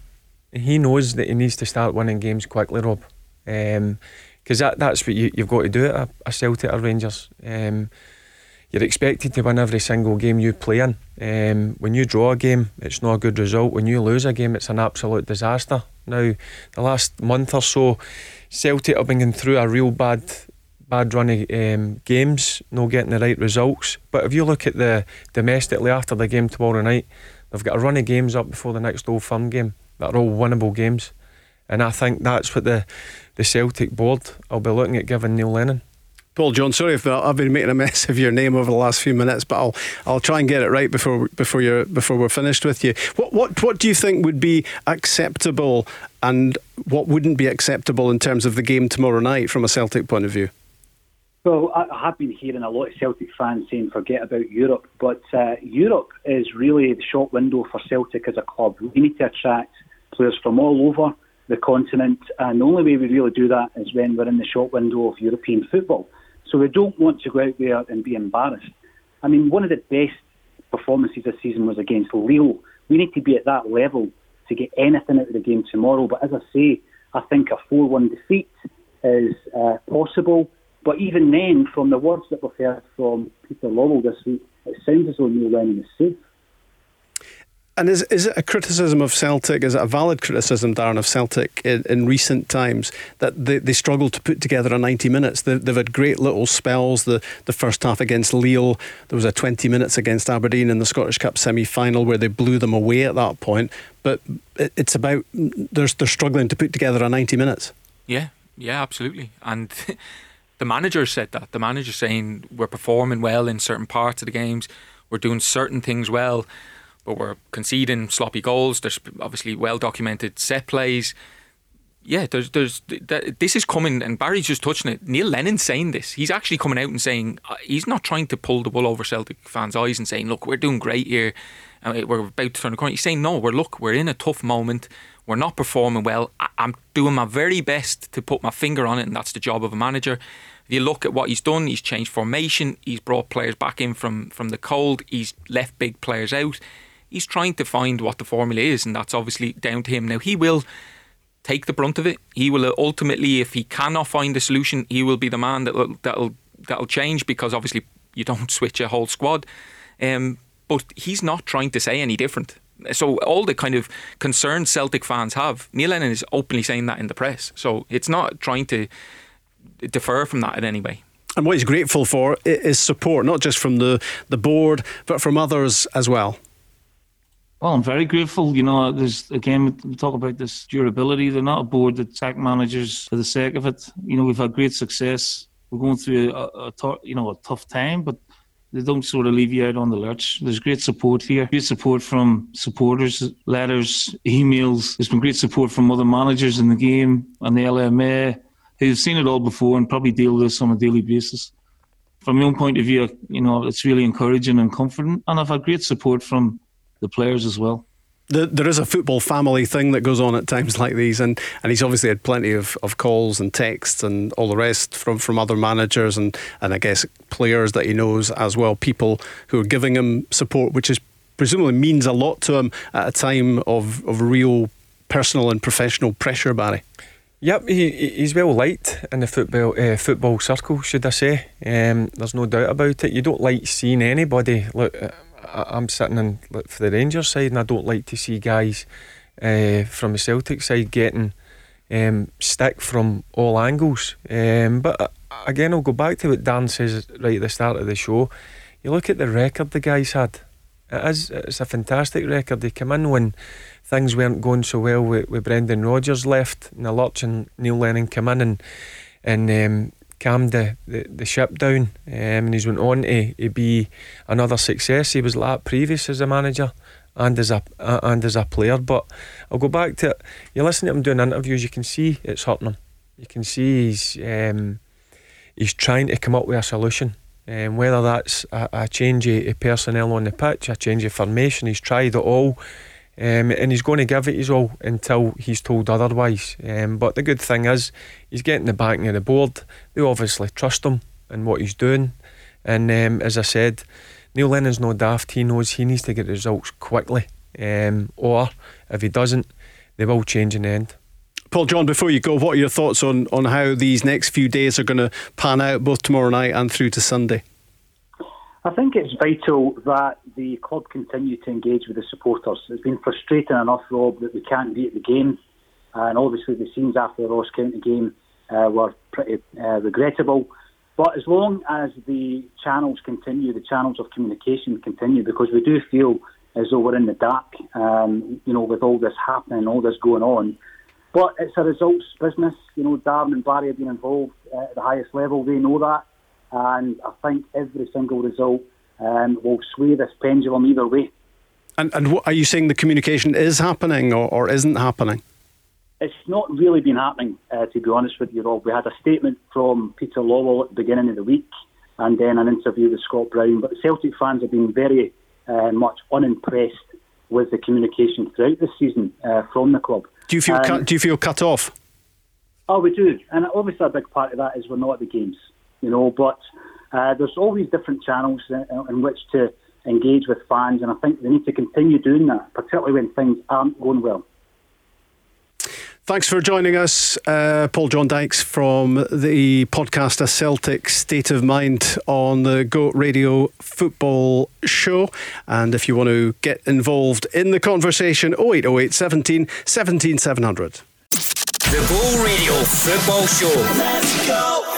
Speaker 8: He knows that he needs to start winning games quickly, Rob. Because um, that, that's what you, have got to do at a, Celtic or Rangers. Um, you're expected to win every single game you play in. Um, when you draw a game, it's not a good result. When you lose a game, it's an absolute disaster. Now, the last month or so, Celtic have been going through a real bad bad run of um, games, not getting the right results. But if you look at the domestically after the game tomorrow night, they've got a run of games up before the next Old Firm game that are all winnable games. And I think that's what the, the Celtic board will be looking at giving Neil Lennon.
Speaker 6: Paul John, sorry if I've been making a mess of your name over the last few minutes, but I'll I'll try and get it right before before you before we're finished with you. What what what do you think would be acceptable and what wouldn't be acceptable in terms of the game tomorrow night from a Celtic point of view?
Speaker 12: Well, I have been hearing a lot of Celtic fans saying forget about Europe, but uh, Europe is really the short window for Celtic as a club. We need to attract players from all over the continent, and the only way we really do that is when we're in the short window of European football. So we don't want to go out there and be embarrassed. I mean, one of the best performances this season was against Lille. We need to be at that level to get anything out of the game tomorrow. But as I say, I think a 4 1 defeat is uh, possible. But even then, from the words that we've heard from Peter Lawwell this week, it sounds as though Neil Lennon is safe.
Speaker 6: And is, is it a criticism of Celtic, is it a valid criticism, Darren, of Celtic in, in recent times that they, they struggled to put together a 90 minutes? They, have had great little spells. The, the first half against Lille, there was a 20 minutes against Aberdeen in the Scottish Cup semi final where they blew them away at that point. But it, it's about, they're, they're struggling to put together a 90 minutes.
Speaker 9: Yeah, yeah, absolutely. And [LAUGHS] the manager said that. The manager saying we're performing well in certain parts of the games, we're doing certain things well but we're conceding sloppy goals. There's obviously well documented set plays. Yeah, there's there's this is coming, and Barry's just touching it. Neil Lennon's saying this. He's actually coming out and saying uh, he's not trying to pull the wool over Celtic fans' eyes and saying, "Look, we're doing great here, uh, we're about to turn the corner." He's saying, "No, we're look, we're in a tough moment. We're not performing well. I'm doing my very best to put my finger on it, and that's the job of a manager." You look at what he's done, he's changed formation. He's brought players back in from from the cold. He's left big players out he's trying to find what the formula is, and that's obviously down to him. Now, he will take the brunt of it. He will ultimately, if he cannot find a solution, he will be the man that will that'll that'll change because obviously you don't [LAUGHS] switch a whole squad. Um, but he's not trying to say any different. So all the kind of concerns Celtic fans have, Neil Lennon is openly saying that in the press. So it's not trying to defer from that in any way.
Speaker 6: And what he's grateful for is support, not just from the, the board, but from others as well.
Speaker 10: Well, I'm very grateful. You know, there's again we talk about this durability. They're not a board that sack managers for the sake of it. You know, we've had great success. We're going through a, a, a you know a tough time, but they don't sort of leave you out on the lurch. There's great support here. Great support from supporters, letters, emails. There's been great support from other managers in the game and the LMA who've seen it all before and probably deal with this on a daily basis. From my own point of view, you know, it's really encouraging and comforting. And I've had great support from the players as well.
Speaker 6: there is a football family thing that goes on at times like these, and, and he's obviously had plenty of, of calls and texts and all the rest from, from other managers and, and I guess players that he knows as well, people who are giving him support, which is presumably means a lot to him at a time of, of real personal and professional pressure, Barry.
Speaker 8: Yep, he, he's well liked in the football uh, football circle, should I say? Um, there's no doubt about it. You don't like seeing anybody. Look, I'm sitting in for the Rangers side, and I don't like to see guys uh, from the Celtic side getting um, stick from all angles. Um, but uh, again, I'll go back to what Dan says right at the start of the show. You look at the record the guys had. It is it's a fantastic record. They come in when things weren't going so well with, with Brendan Rodgers left in lurch and Neil Lennon come in and and um, calmed the, the, the ship down um, and he's went on to, to be another success. He was like previous as a manager and as a uh, and as a player. But I'll go back to. You listen to him doing interviews, you can see it's hurting him. You can see he's um, he's trying to come up with a solution. Um, whether that's a, a change of personnel on the pitch, a change of formation, he's tried it all. Um, and he's going to give it his all until he's told otherwise. Um, but the good thing is, he's getting the backing of the board. They obviously trust him and what he's doing. And um, as I said, Neil Lennon's no daft. He knows he needs to get results quickly. Um, or if he doesn't, they will change in the end.
Speaker 6: Paul John, before you go, what are your thoughts on, on how these next few days are going to pan out, both tomorrow night and through to Sunday?
Speaker 12: I think it's vital that the club continue to engage with the supporters. It's been frustrating enough, Rob, that we can't be at the game. And obviously, the scenes after the Ross County game uh, were pretty uh, regrettable. But as long as the channels continue, the channels of communication continue, because we do feel as though we're in the dark, um, you know, with all this happening, all this going on. But it's a results business. You know, Darren and Barry have been involved uh, at the highest level. They know that and I think every single result um, will sway this pendulum either way.
Speaker 6: And, and what, are you saying the communication is happening or, or isn't happening?
Speaker 12: It's not really been happening, uh, to be honest with you, Rob. We had a statement from Peter Lawwell at the beginning of the week and then an interview with Scott Brown. But Celtic fans have been very uh, much unimpressed with the communication throughout the season uh, from the club.
Speaker 6: Do you feel um, cut, do you feel cut off?
Speaker 12: Oh, we do, and obviously a big part of that is we're not at the games you know. But uh, there's always different channels in, in, which to engage with fans, and I think they need to continue doing that, particularly when things aren't going well.
Speaker 6: Thanks for joining us, uh, Paul John Dykes from the podcast A Celtic State of Mind on the Go Radio Football Show. And if you want to get involved in the conversation, 0808 17 17 700.
Speaker 4: The Go Radio Football Show. Let's go.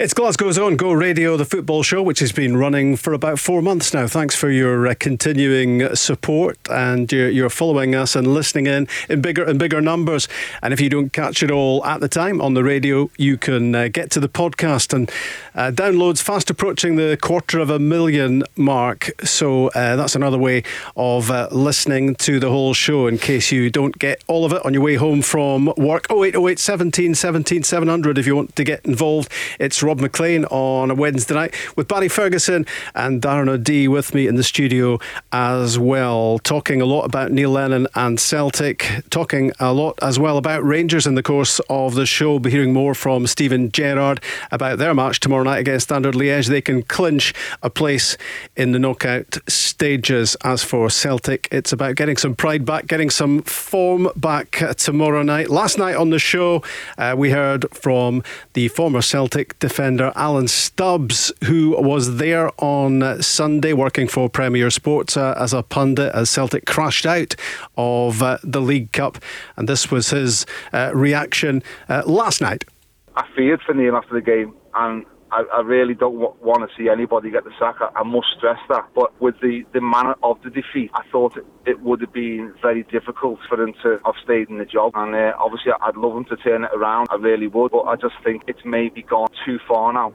Speaker 6: It's Glasgow's own Go Radio, the football show, which has been running for about four months now. Thanks for your uh, continuing support and you're, following us and listening in in bigger and bigger numbers. And if you don't catch it all at the time on the radio, you can uh, get to the podcast and uh, downloads fast approaching the quarter of a million mark. So uh, that's another way of uh, listening to the whole show in case you don't get all of it on your way home from work. 0808 17 17 700 if you want to get involved. It's Rob Maclean on a Wednesday night with Barry Ferguson and Darren O'Dea with me in the studio as well, talking a lot about Neil Lennon and Celtic, talking a lot as well about Rangers in the course of the show. We'll be hearing more from Steven Gerrard about their match tomorrow night against Standard Liège. They can clinch a place in the knockout stages. As for Celtic, it's about getting some pride back, getting some form back tomorrow night. Last night on the show, uh, we heard from the former Celtic defender defender Alan Stubbs, who was there on Sunday working for Premier Sports uh, as a pundit as Celtic crashed out of uh, the League Cup. And this was his uh, reaction uh, last night.
Speaker 2: I feared for Neil after the game, and I, I, really don't w- want to see anybody get the sack. I, I, must stress that. But with the, the manner of the defeat, I thought it, it would have been very difficult for him to have stayed in the job. And uh, obviously, I'd love him to turn it around. I really would. But I just think it's maybe gone too far now.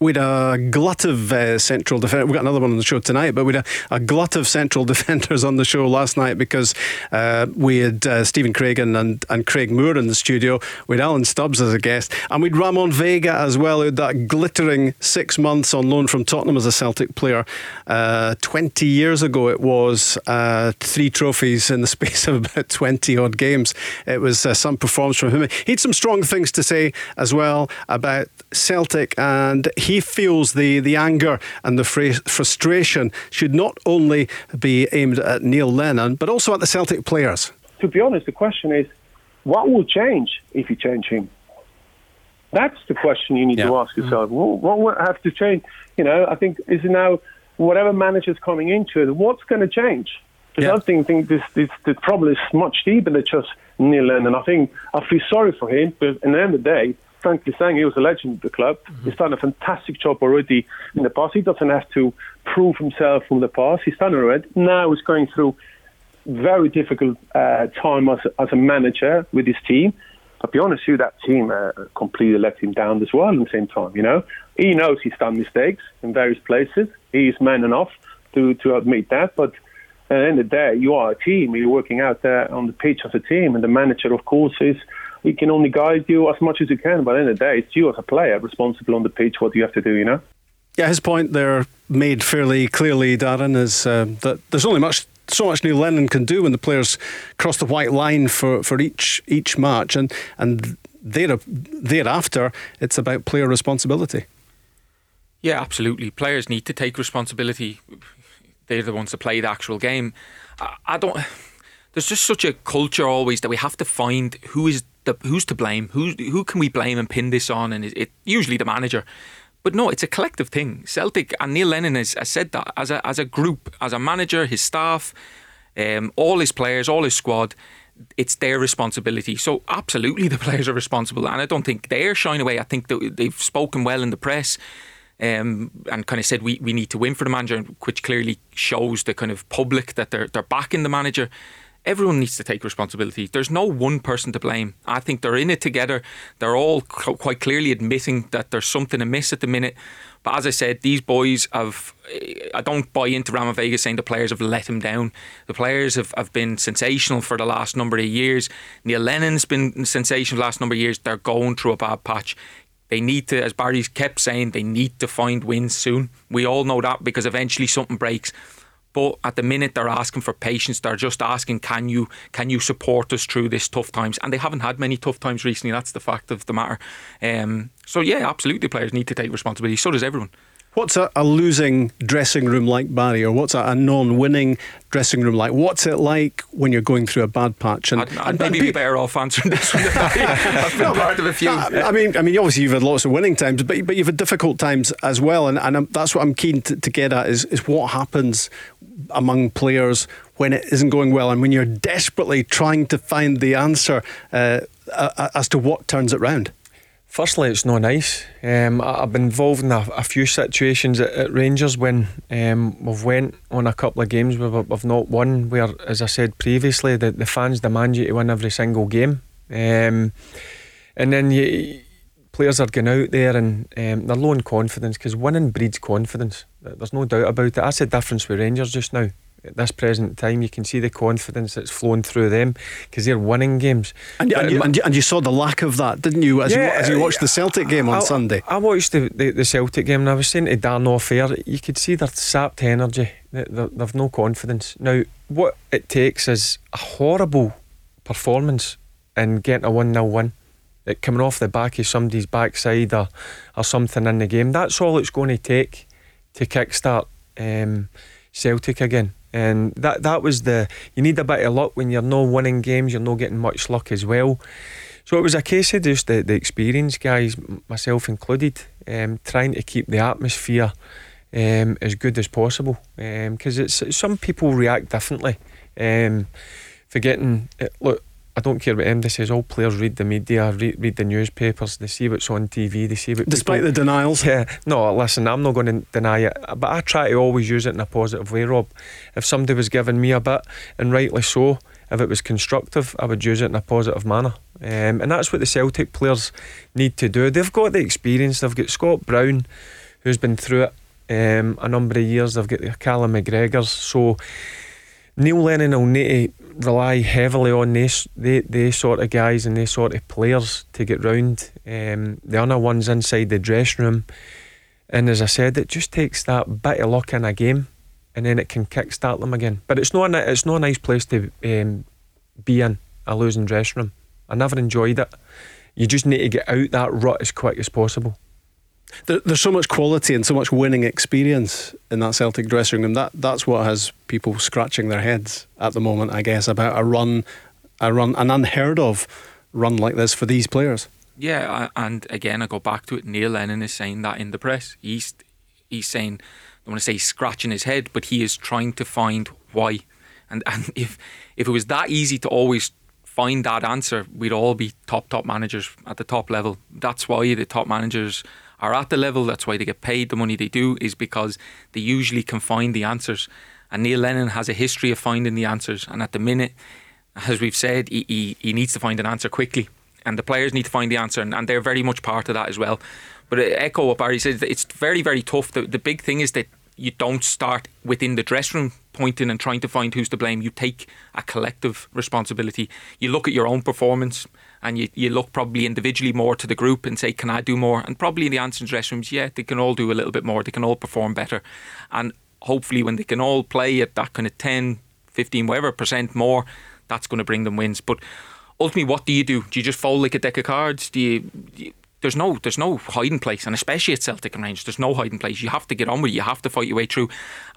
Speaker 6: We'd a glut of uh, central defenders. We've got another one on the show tonight, but we'd a, a glut of central [LAUGHS] defenders on the show last night because uh, we had uh, Stephen Craigan and, and Craig Moore in the studio. Had Alan Stubbs as a guest, and we'd Ramon Vega as well, who had that glittering six months on loan from Tottenham as a Celtic player. Uh, 20 years ago, it was uh, three trophies in the [LAUGHS] space of about 20 odd games. It was uh, some performance from him. He had some strong things to say as well about Celtic, and he feels the, the anger and the frustration should not only be aimed at Neil Lennon, but also at the Celtic players.
Speaker 13: To be honest, the question is what will change if you change him? That's the question you need yeah. to ask yourself. Mm-hmm. What, what will have to change? You know, I think is now whatever manager's coming into it, what's going to change? Because yeah. I think, think this, this, the problem is much deeper than just Neil Lennon. I think I feel sorry for him, but at the end of the day, frankly saying, he was a legend of the club. Mm-hmm. He's done a fantastic job already in the past. He doesn't have to prove himself from the past. He's done it already. Now he's going through very difficult uh, time as, as a manager with his team. I'll be honest with you, that team uh, completely let him down as well at the same time, you know. He knows he's done mistakes in various places. He's man enough to, to admit that, but at the end of the day, you are a team. You're working out there on the pitch as a team, and the manager, of course, is he can only guide you as much as you can. But at the end of the day, it's you as a player responsible on the pitch what do you have to do. You know.
Speaker 6: Yeah, his point there made fairly clearly, Darren, is uh, that there's only much so much Neil Lennon can do when the players cross the white line for, for each each match, and and there, thereafter it's about player responsibility.
Speaker 9: Yeah, absolutely. Players need to take responsibility. They're the ones that play the actual game. I, I don't. There's just such a culture always that we have to find who is the who's to blame. Who who can we blame and pin this on? And it, it usually the manager. But no, it's a collective thing. Celtic and Neil Lennon has, has said that as a as a group, as a manager, his staff, um, all his players, all his squad. It's their responsibility. So absolutely, the [LAUGHS] players are responsible, and I don't think they're shying away. I think they've spoken well in the press. Um, and kind of said we, we need to win for the manager, which clearly shows the kind of public that they're they're backing the manager everyone needs to take responsibility. There's no one person to blame. I think they're in it together. They're all quite clearly admitting that there's something amiss at the minute. But as I said, these boys have. Eh, I don't buy into Ramon Vega saying the players have let him down. The players have, have been sensational for the last number of years. Neil Lennon's been sensational the last number of years. They're going through a bad patch. They need to, as Barry kept saying, they need to find wins soon. We all know that because eventually something breaks. But at the minute, they're asking for patience. They're just asking, "Can you can you support us through this tough times?" And they haven't had many tough times recently. That's the fact of the matter. Um, so yeah, absolutely, players need to take responsibility. So does everyone.
Speaker 6: What's a, a, losing dressing room like, Barry, or what's a, a, non-winning dressing room like? What's it like when you're going through a bad patch?
Speaker 9: And, I'd, I'd and maybe be, be better off answering this one. [LAUGHS] I've been no, part of a few. I
Speaker 6: mean, I mean, obviously you've had lots of winning times, but but you've had difficult times as well, and, and that's what I'm keen to, to get at is is what happens among players when it isn't going well, and when you're desperately trying to find the answer uh, as to what turns it round.
Speaker 8: Firstly, it's not nice. Um, I've been involved in a, a few situations at, at Rangers when um, we've went on a couple of games where we've not won. Where, as I said previously, the, the fans demand you to win every single game, um, and then you, players are going out there and um, they're low in confidence because winning breeds confidence. There's no doubt about it. That's the difference with Rangers just now at this present time. You can see the confidence that's flowing through them because they're winning games.
Speaker 6: And, and, you, and, you, and, you, saw the lack of that, didn't you, as, yeah, you, as you watched the Celtic game on
Speaker 8: I,
Speaker 6: Sunday?
Speaker 8: I watched the, the, the, Celtic game and I was saying to Dan off air, you could see their sapped energy. They, they've no confidence. Now, what it takes is a horrible performance and getting a 1 0 win. It coming off the back of somebody's backside or, or something in the game. That's all it's going to take to kickstart um, Celtic again. And that that was the you need a bit of luck when you're not winning games, you're not getting much luck as well. So it was a case of just the, the experience, guys, myself included, um, trying to keep the atmosphere um, as good as possible. Because um, it's some people react differently. Um, forgetting, it, look, I don't care what MD says. All players read the media, read, read the newspapers. They see what's on TV. They see what.
Speaker 6: Despite
Speaker 8: people,
Speaker 6: the denials.
Speaker 8: Yeah. No, listen. I'm not going to deny it, but I try to always use it in a positive way, Rob. If somebody was giving me a bit, and rightly so, if it was constructive, I would use it in a positive manner. Um, and that's what the Celtic players need to do. They've got the experience. They've got Scott Brown who's been through it um, a number of years. They've got the Callum McGregors. So Neil Lennon will need to rely heavily on this, they, they sort of guys and they sort of players to get round. Um, the other ones inside the dressing room. And as I said, it just takes that bit of luck in a game and then it can kickstart them again. But it's not a, it's not a nice place to um, be in, a losing dressing room. I never enjoyed it. You just need to get out that rut as quick as possible.
Speaker 6: There, there's so much quality and so much winning experience in that Celtic dressing room. That that's what has people scratching their heads at the moment, I guess, about a run, a run, an unheard of run like this for these players.
Speaker 9: Yeah, and again, I go back to it. Neil Lennon is saying that in the press. He's he's saying, I don't want to say scratching his head, but he is trying to find why. And and [LAUGHS] if if it was that easy to always find that answer, we'd all be top top managers at the top level. That's why the top managers are at the level. That's why they get paid the money they do, is because they usually can find the answers. And Neil Lennon has a history of finding the answers. And at the minute, as we've said, he, he, he needs to find an answer quickly. And the players need to find the answer, and, and they're very much part of that as well. But uh, echo what Barry says, it's very, very tough. The, the big thing is that you don't start within the dressing room pointing and trying to find who's to blame. You take a collective responsibility. You look at your own performance and you, you look probably individually more to the group and say, Can I do more? And probably in the answering dressing rooms, yeah, they can all do a little bit more. They can all perform better. And hopefully, when they can all play at that kind of 10, 15, whatever percent more, that's going to bring them wins. But ultimately, what do you do? Do you just fold like a deck of cards? Do you, do you there's no there's no hiding place, and especially at Celtic and Rangers, there's no hiding place. You have to get on with it. You have to fight your way through.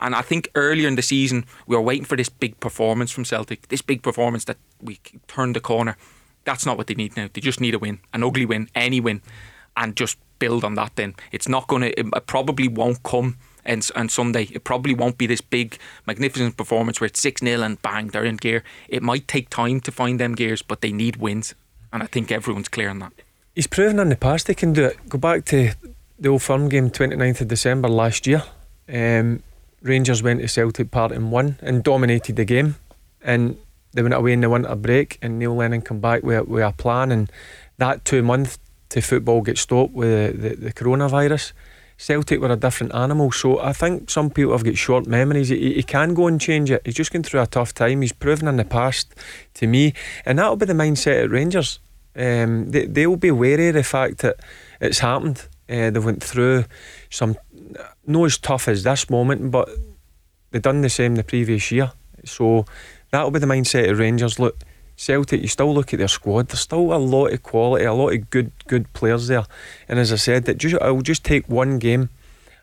Speaker 9: And I think earlier in the season, we were waiting for this big performance from Celtic, this big performance that we turned the corner. That's not what they need now. They just need a win, an ugly win, any win, and just build on that. Then it's not going to. It probably won't come. And, and Sunday, it probably won't be this big, magnificent performance where it's 6 0 and bang, they're in gear. It might take time to find them gears, but they need wins. And I think everyone's clear on that.
Speaker 8: He's proven in the past he can do it. Go back to the Old Firm game, 29th of December last year. Um, Rangers went to Celtic Park and won and dominated the game. And they went away in the winter break, and Neil Lennon come back with, with a plan. And that two months to football get stopped with the, the, the, coronavirus. Celtic were a different animal, so I think some people have got short memories. He, he can go and change it. He's just going through a tough time. He's proven in the past to me, and that'll be the mindset at Rangers. Um, they, they'll be wary of the fact that it's happened. Uh, they went through some, not as tough as this moment, but they done the same the previous year. So that'll be the mindset of Rangers. Look, Celtic, you still look at their squad. There's still a lot of quality, a lot of good, good players there. And as I said, that just it'll just take one game,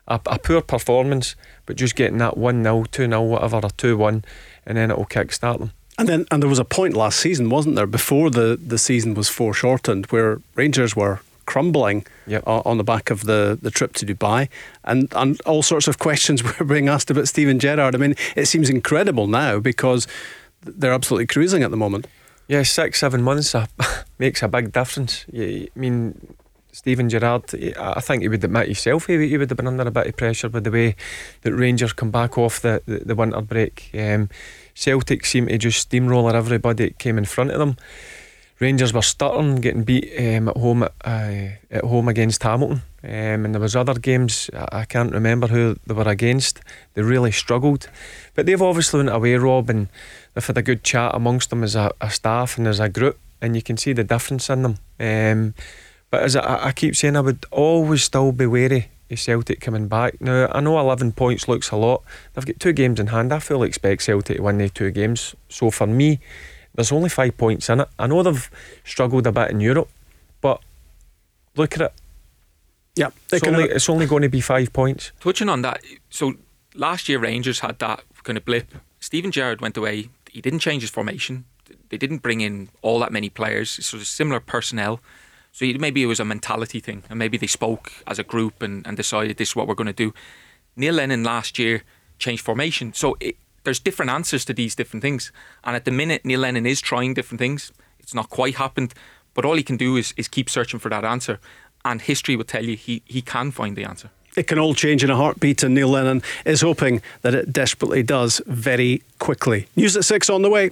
Speaker 8: a, a poor performance, but just getting that one 0 two 0 whatever, or two one, and then it'll kickstart them.
Speaker 6: And then, and there was a point last season, wasn't there, before the the season was foreshortened, where Rangers were crumbling
Speaker 8: yep.
Speaker 6: on the back of the, the trip to Dubai. And, and all sorts of [LAUGHS] questions were being asked about Steven Gerrard. I mean, it seems incredible now because they're absolutely cruising at the moment.
Speaker 8: Yeah, six, seven months uh, [LAUGHS] makes a big difference. I mean, Steven Gerrard, I think he would admit himself he, he would have been under a bit of pressure with the way that Rangers come back off the, the, the winter break. Um, Celtic seemed to just steamroller everybody that came in front of them. Rangers were stuttering, getting beat um, at home at, uh, at home against Hamilton, um, and there was other games I can't remember who they were against. They really struggled, but they've obviously went away, Rob, and they've had a good chat amongst them as a, a staff and as a group, and you can see the difference in them. Um, but as I, I keep saying, I would always still be wary Celtic coming back. Now I know 11 points looks a lot. They've got two games in hand. I fully expect Celtic to win the two games. So for me there's only five points in it. I know they've struggled a bit in Europe, but look at it.
Speaker 6: Yeah,
Speaker 8: it's only, it's only going to be five points.
Speaker 9: Touching on that, so last year Rangers had that kind of blip. Steven Gerrard went away. He didn't change his formation. They didn't bring in all that many players. So similar personnel. So maybe it was a mentality thing, and maybe they spoke as a group and, and decided this is what we're going to do. Neil Lennon last year changed formation, so it, there's different answers to these different things. And at the minute, Neil Lennon is trying different things. It's not quite happened, but all he can do is, is keep searching for that answer. And history will tell you he, he can find the answer.
Speaker 6: It can all change in a heartbeat, and Neil Lennon is hoping that it desperately does very quickly. News at six on the way.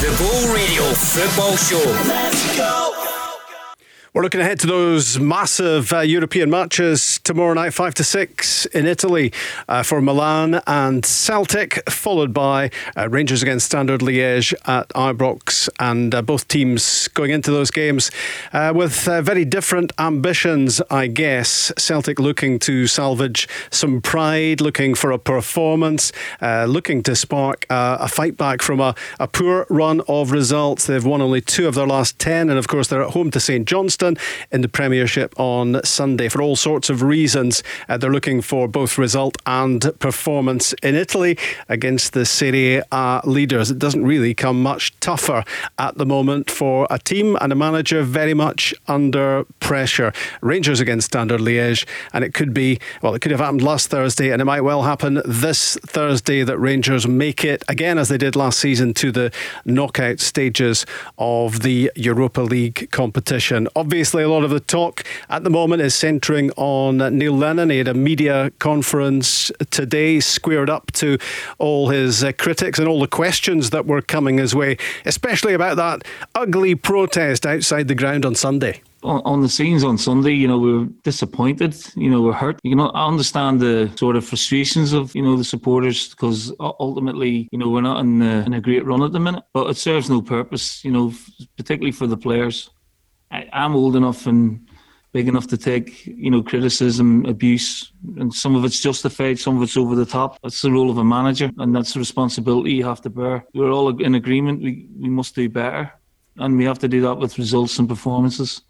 Speaker 4: The Ball Radio Football Show. Let's go.
Speaker 6: We're looking ahead to those massive uh, European matches tomorrow night, 5 to 6 in Italy uh, for Milan and Celtic, followed by uh, Rangers against Standard Liège at Ibrox. And uh, both teams going into those games uh, with uh, very different ambitions, I guess. Celtic looking to salvage some pride, looking for a performance, looking to spark a fight back from a, a poor run of results. They've won only two of their last 10, and of course, they're at home to St Johnstone in the Premiership on Sunday. For all sorts of reasons, uh, they're looking for both result and performance in Italy against the Serie A leaders. It doesn't really come much tougher at the moment for a team and a manager very much under pressure. Rangers against Standard Liège, and it could be, well, it could have happened last Thursday, and it might well happen this Thursday that Rangers make it again, as they did last season, to the knockout stages of the Europa League competition. Obviously, obviously, a lot of the talk at the moment is centering on Neil Lennon. He had a media conference today, squared up to all his uh, critics and all the questions that were coming his way, especially about that ugly protest outside the ground on Sunday
Speaker 10: on, the scenes on Sunday, you know, we were disappointed. You know, we're hurt. You know, I understand the sort of frustrations of you know the supporters because ultimately, you know, we're not in a, in a great run at the minute. But it serves no purpose. You know, particularly for the players. I, I'm old enough and big enough to take, you know, criticism, abuse, and some of it's justified, some of it's over the top. That's the role of a manager, and that's the responsibility you have to bear. We're all in agreement. We we must do better, and we have to do that with results and performances.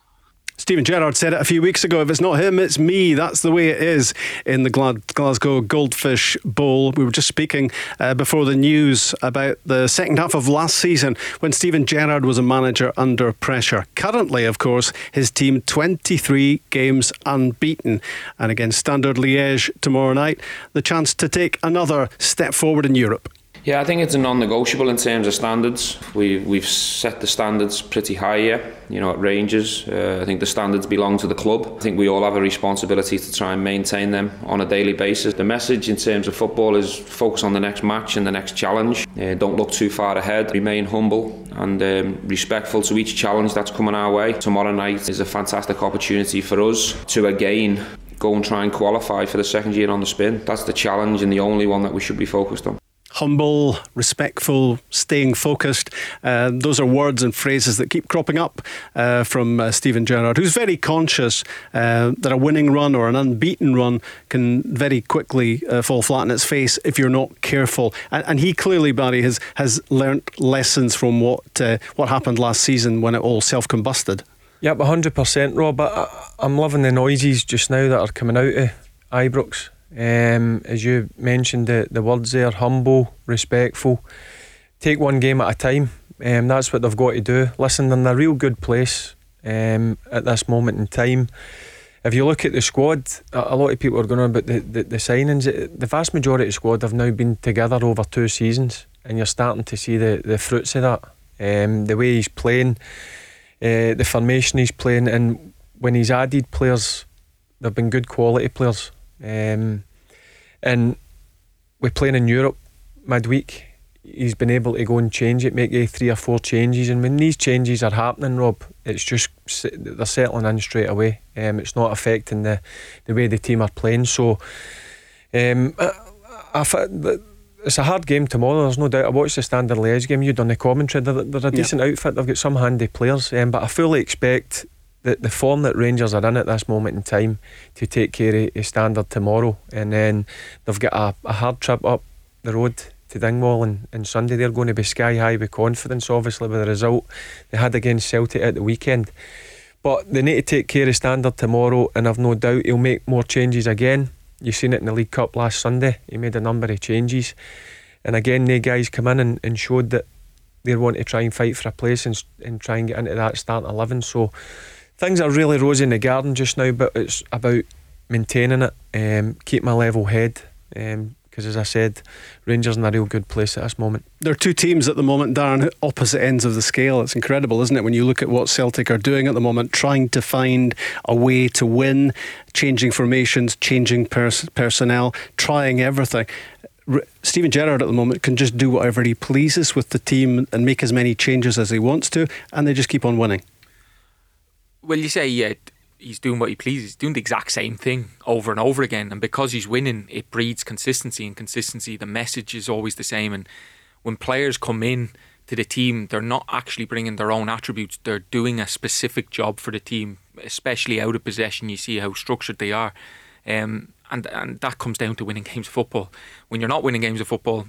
Speaker 6: Steven Gerrard said it a few weeks ago. If it's not him, it's me. That's the way it is in the Glasgow Goldfish Bowl. We were just speaking uh, before the news about the second half of last season when Steven Gerrard was a manager under pressure. Currently, of course, his team 23 games unbeaten. And against Standard Liège tomorrow night, the chance to take another step forward in Europe.
Speaker 7: Yeah, I think it's a non-negotiable in terms of standards. We we've set the standards pretty high here. You know, at Rangers, uh, I think the standards belong to the club. I think we all have a responsibility to try and maintain them on a daily basis. The message in terms of football is focus on the next match and the next challenge. Uh, don't look too far ahead. Remain humble and um, respectful to each challenge that's coming our way. Tomorrow night is a fantastic opportunity for us to again go and try and qualify for the second year on the spin. That's the challenge and the only one that we should be focused on
Speaker 6: humble, respectful, staying focused. Uh, those are words and phrases that keep cropping up uh, from uh, Steven Gerrard, who's very conscious uh, that a winning run or an unbeaten run can very quickly uh, fall flat on its face if you're not careful. And, and he clearly, Barry, has has learnt lessons from what uh, what happened last season when it all self combusted.
Speaker 8: Yep, hundred percent, Rob. I, I'm loving the noises just now that are coming out of Ibrox. Um, as you mentioned, the, the words there humble, respectful. Take one game at a time. Um, that's what they've got to do. Listen, they're in a real good place um, at this moment in time. If you look at the squad, a, lot of people are going on about the, the, the signings. The vast majority of the squad have now been together over two seasons, and you're starting to see the, the fruits of that. Um, the way he's playing, uh, the formation he's playing, and when he's added players, they've been good quality players. Um, and we're playing in Europe midweek. He's been able to go and change it, make a three or four changes, and when these changes are happening, Rob, it's just they're settling in straight away. Um, it's not affecting the the way the team are playing. So, um, I, I, it's a hard game tomorrow. There's no doubt. I watched the Standard Liège game. You've done the commentary. They're, they're a decent yeah. outfit. They've got some handy players, um, but I fully expect the, the form that Rangers are in at this moment in time to take care of, Standard tomorrow. And then they've got a, a hard trip up the road to Dingwall and, and Sunday. They're going to be sky high with confidence, obviously, with the result they had against Celtic at the weekend. But they need to take care of Standard tomorrow, and I've no doubt he'll make more changes again. You've seen it in the League Cup last Sunday. He made a number of changes. And again, the guys come in and, and showed that they want to try and fight for a place and, and try and get into that starting 11. So things are really rosy in the garden just now, but it's about maintaining it, um, keep my level head. Um, because as I said, Rangers in a real good place at this moment.
Speaker 6: There are two teams at the moment, Darren, opposite ends of the scale. It's incredible, isn't it, when you look at what Celtic are doing at the moment, trying to find a way to win, changing formations, changing pers- personnel, trying everything. R- Steven Gerrard at the moment can just do whatever he pleases with the team and make as many changes as he wants to, and they just keep on winning.
Speaker 9: Well, you say, yeah, he's doing what he pleases. He's doing the exact same thing over and over again. And because he's winning, it breeds consistency. And consistency, the message is always the same. And when players come in to the team, they're not actually bringing their own attributes. They're doing a specific job for the team, especially out of possession. You see how structured they are. Um, and, and that comes down to winning [LAUGHS] games of football. When you're not winning games of football,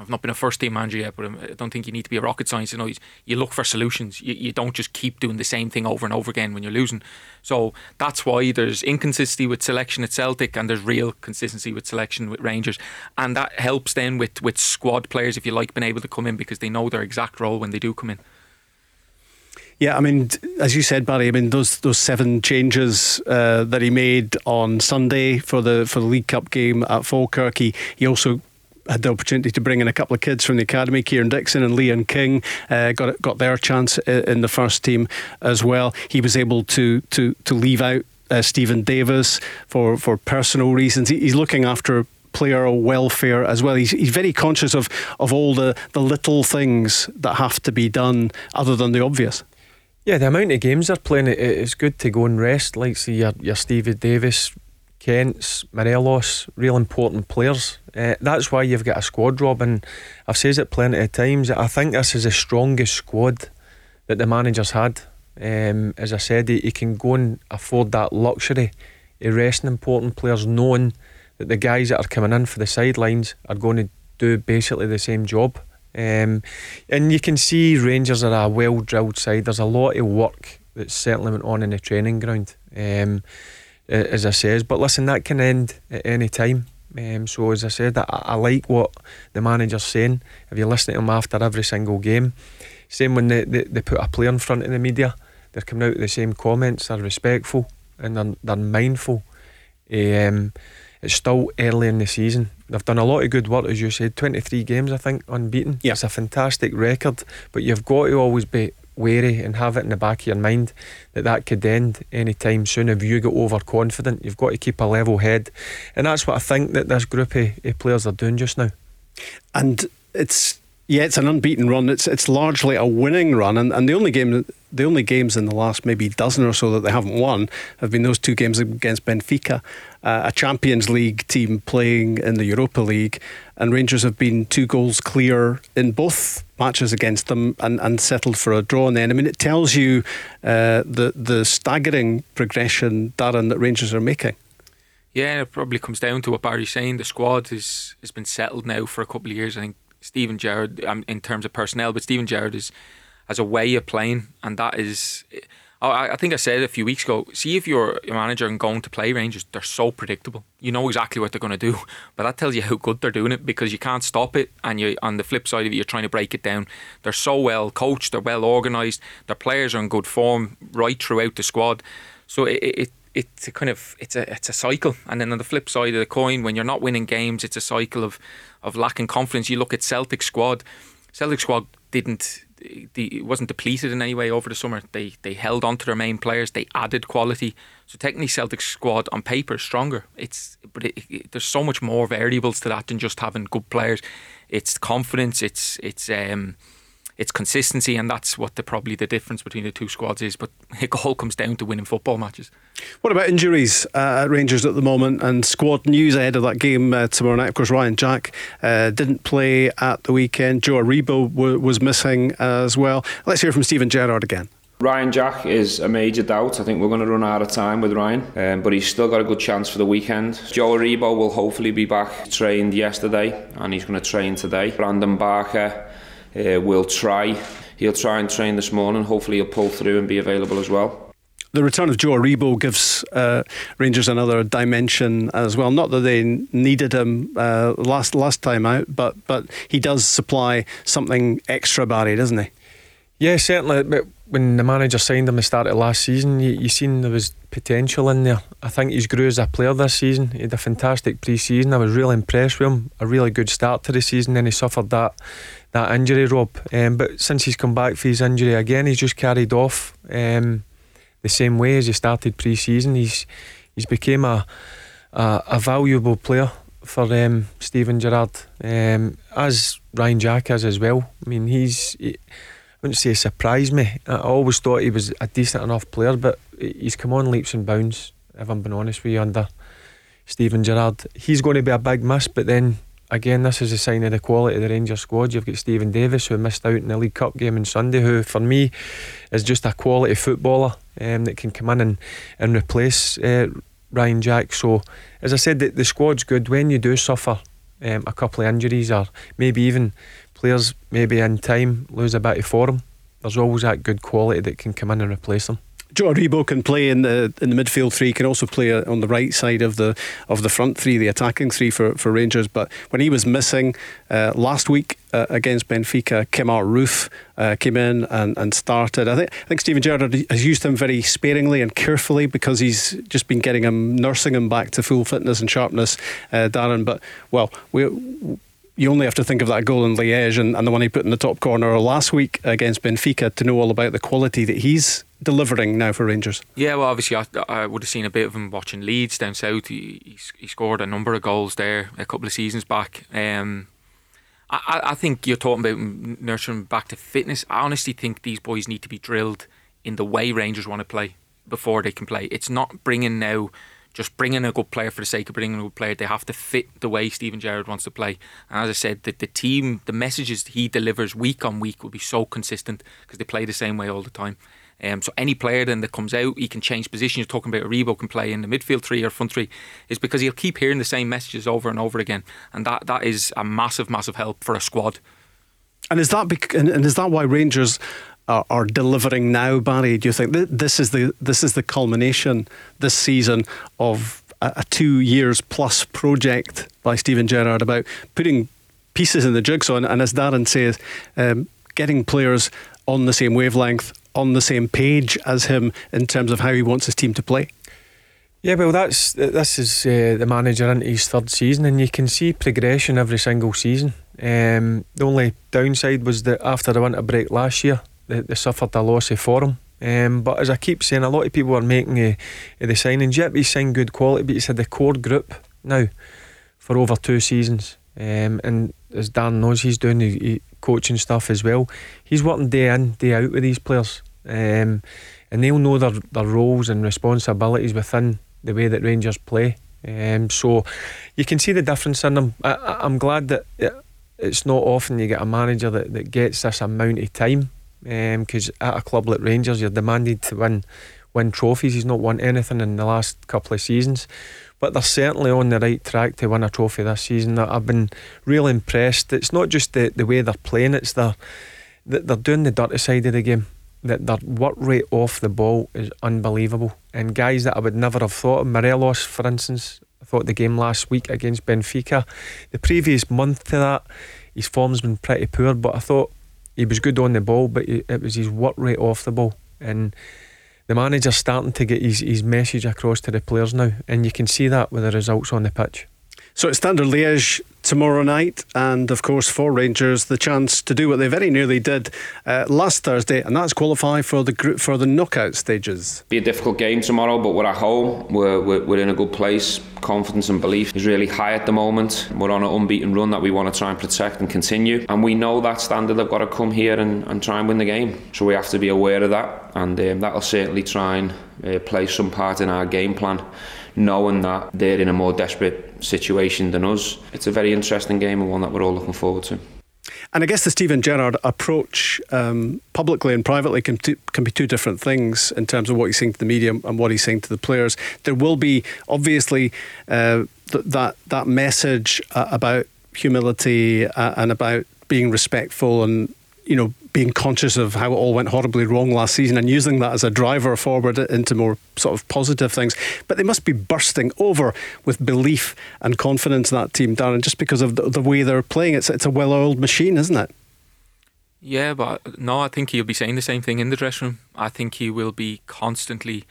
Speaker 9: I've not been a first team manager yet, but I don't think you need to be a rocket science. You know, you look for solutions. You, you don't just keep doing the same thing over and over again when you're losing. So that's why there's inconsistency with selection at Celtic and there's real consistency with selection with Rangers. And that helps then with, with squad players, if you like, being able to come in because they know their exact role when they do come in.
Speaker 6: Yeah, I mean, as you said, Barry. I mean, those those seven changes uh, that he made on Sunday for the for the League Cup game at Falkirk. He, he also had the opportunity to bring in a couple of kids from the academy, Kieran Dixon and Leon King, uh, got got their chance in the first team as well. He was able to to to leave out uh, Steven Davis for for personal reasons. He, he's looking after player welfare as well. He's, he's very conscious of, of all the, the little things that have to be done other than the obvious.
Speaker 8: Yeah, the amount of games they're playing, it, it's good to go and rest. Like, see, your, your Stevie Davis, Kents, Morelos, real important players. Uh, that's why you've got a squad, Robin. I've said it plenty of times. I think this is the strongest squad that the manager's had. Um, as I said, he, he, can go and afford that luxury of resting important players, knowing that the guys that are coming in for the sidelines are going to do basically the same job. Um, and you can see Rangers are a well drilled side. There's a lot of work that certainly went on in the training ground. Um, as I says. But listen, that can end at any time. Um, so as I said, I, I, like what the manager's saying. If you listen to him after every single game, same when they, they, they put a player in front of the media, they're coming out with the same comments. They're respectful and they're, they're mindful. Um, it's still early in the season. They've done a lot of good work, as you said. Twenty three games, I think, unbeaten.
Speaker 6: Yeah.
Speaker 8: It's a fantastic record, but you've got to always be wary and have it in the back of your mind that that could end any time soon if you get overconfident. You've got to keep a level head, and that's what I think that this group of, of players are doing just now.
Speaker 6: And it's yeah, it's an unbeaten run. It's it's largely a winning run, and, and the only game, the only games in the last maybe dozen or so that they haven't won have been those two games against Benfica, uh, a Champions League team playing in the Europa League, and Rangers have been two goals clear in both matches against them and, and settled for a draw. And then I mean, it tells you uh, the the staggering progression, Darren, that Rangers are making.
Speaker 9: Yeah, it probably comes down to what Barry's saying. The squad is has been settled now for a couple of years. I think Steven Gerrard um, in terms of personnel, but Steven Gerrard is has a way of playing, and that is. Oh, I, I think I said a few weeks ago. See if you're a manager and going to play Rangers, they're so predictable. You know exactly what they're going to do, [LAUGHS] but that tells you how good they're doing it because you can't stop it. And you, on the flip side of it, you're trying to break it down. They're so well coached, they're well organised, their players are in good form right throughout the squad. So it, it it's a kind of it's a it's a cycle. And then on the flip side of the coin, when you're not winning games, it's a cycle of of lacking confidence. You look at Celtic squad. Celtic squad didn't it wasn't depleted in any way over the summer. They they held on to their main players. They added quality. So technically, Celtic squad on paper is stronger. It's but it, it, there's so much more variables to that than just having good players. It's confidence. It's it's um it's consistency, and that's what the probably the difference between the two squads is. But it all comes down to winning football matches.
Speaker 6: What about injuries uh, at Rangers at the moment and squad news ahead of that game uh, tomorrow night? Of course, Ryan Jack uh, didn't play at the weekend. Joe Aribo w- was missing as well. Let's hear from Steven Gerrard again.
Speaker 7: Ryan Jack is a major doubt. I think we're going to run out of time with Ryan, um, but he's still got a good chance for the weekend. Joe Aribo will hopefully be back. Trained yesterday, and he's going to train today. Brandon Barker uh, will try. He'll try and train this morning. Hopefully, he'll pull through and be available as well.
Speaker 6: the return of Joe Aribo gives uh, Rangers another dimension as well. Not that they needed him uh, last last time out, but but he does supply something extra, Barry, doesn't he?
Speaker 8: Yeah, certainly. But when the manager signed him at the start of last season, you, you seen there was potential in there. I think he's grew as a player this season. He had a fantastic pre-season. I was really impressed with him. A really good start to the season. Then he suffered that that injury, Rob. Um, but since he's come back for his injury again, he's just carried off um, the same way as he started pre-season. He's he's became a a, a valuable player for um, Steven Gerrard, um, as Ryan Jack is as well. I mean, he's. He, I wouldn't say surprised me. I always thought he was a decent enough player, but he's come on leaps and bounds. If I'm being honest with you, under Steven Gerrard, he's going to be a big miss. But then again, this is a sign of the quality of the Rangers squad. You've got Steven Davis, who missed out in the League Cup game on Sunday, who for me is just a quality footballer um, that can come in and, and replace uh, Ryan Jack. So, as I said, the, the squad's good. When you do suffer um, a couple of injuries, or maybe even players maybe in time lose a bit of form, there's always that good quality that can come in and replace them.
Speaker 6: Joe Aribo can play in the in the midfield three. Can also play on the right side of the of the front three, the attacking three for, for Rangers. But when he was missing uh, last week uh, against Benfica, Kemar Roofe uh, came in and, and started. I think I think Steven Gerrard has used him very sparingly and carefully because he's just been getting him, nursing him back to full fitness and sharpness, uh, Darren. But well, we you only have to think of that goal in Liège and, and, the one he put in the top corner last week against Benfica to know all about the quality that he's delivering now for Rangers.
Speaker 9: Yeah, well, obviously, I, I would have seen a bit of him watching Leeds down south. He, he, he scored a number of goals there a couple of seasons back. Um, I, I think you're talking about nurturing back to fitness. I honestly think these boys need to be drilled in the way Rangers want to play before they can play. It's not bringing now just bringing a good player for the sake of bringing a good player. They have to fit the way Steven Gerrard wants to play. And as I said, the, the team, the messages he delivers week on week will be so consistent because they play the same way all the time. Um, so any player then that comes out, he can change position. You're talking about Aribo can play in the midfield three or front three, is because he'll keep hearing the same messages over and over again, and that that is a massive, massive help for a squad.
Speaker 6: And is that bec- and is that why Rangers are, are delivering now, Barry? Do you think this is the this is the culmination this season of a, a two years plus project by Steven Gerrard about putting pieces in the jigsaw and, and as Darren says, um, getting players on the same wavelength, on the same page as him in terms of how he wants his team to play?
Speaker 8: Yeah, well, that's this is uh, the manager into his third season, and you can see progression every single season. Um, the only downside was that after the winter break last year, they, they suffered a loss of form. Um, but as I keep saying, a lot of people are making uh, the signings. Yep, he's signed good quality, but he's had the core group now for over two seasons. Um, and as Dan knows, he's doing he, coaching stuff as well. He's working day in, day out with these players. Um, and they'll know their, their roles and responsibilities within the way that Rangers play. Um, so you can see the difference in them. I, am glad that it, it's not often you get a manager that, that gets this amount of time because um, at a club like Rangers, you're demanded to win win trophies. He's not won anything in the last couple of seasons, but they're certainly on the right track to win a trophy this season. I've been really impressed. It's not just the, the way they're playing; it's the that they're doing the dirty side of the game. That their work rate off the ball is unbelievable, and guys that I would never have thought of, Morelos, for instance. I thought the game last week against Benfica, the previous month to that, his form's been pretty poor, but I thought he was good on the ball, but it was his work rate off the ball. And the manager's starting to get his, his message across to the players now, and you can see that with the results on the pitch.
Speaker 6: So it's Standard Liège tomorrow night, and of course for Rangers the chance to do what they very nearly did uh, last Thursday, and that's qualify for the group for the knockout stages.
Speaker 7: Be a difficult game tomorrow, but we're at home. We're, we're, we're in a good place. Confidence and belief is really high at the moment. We're on an unbeaten run that we want to try and protect and continue, and we know that standard have got to come here and, and try and win the game. So we have to be aware of that, and um, that'll certainly try and uh, play some part in our game plan knowing that they're in a more desperate situation than us. It's a very interesting game and one that we're all looking forward to.
Speaker 6: And I guess the Steven Gerrard approach, um, publicly and privately, can, t- can be two different things in terms of what he's saying to the media and what he's saying to the players. There will be obviously uh, th- that that message uh, about humility uh, and about being respectful and you know, being conscious of how it all went horribly wrong last season and using that as a driver forward into more sort of positive things. But they must be bursting over with belief and confidence in that team, Darren, just because of the, the way they're playing. It's, it's a well oiled machine, isn't it?
Speaker 9: Yeah, but no, I think he'll be saying the same thing in the dressing room. I think he will be constantly,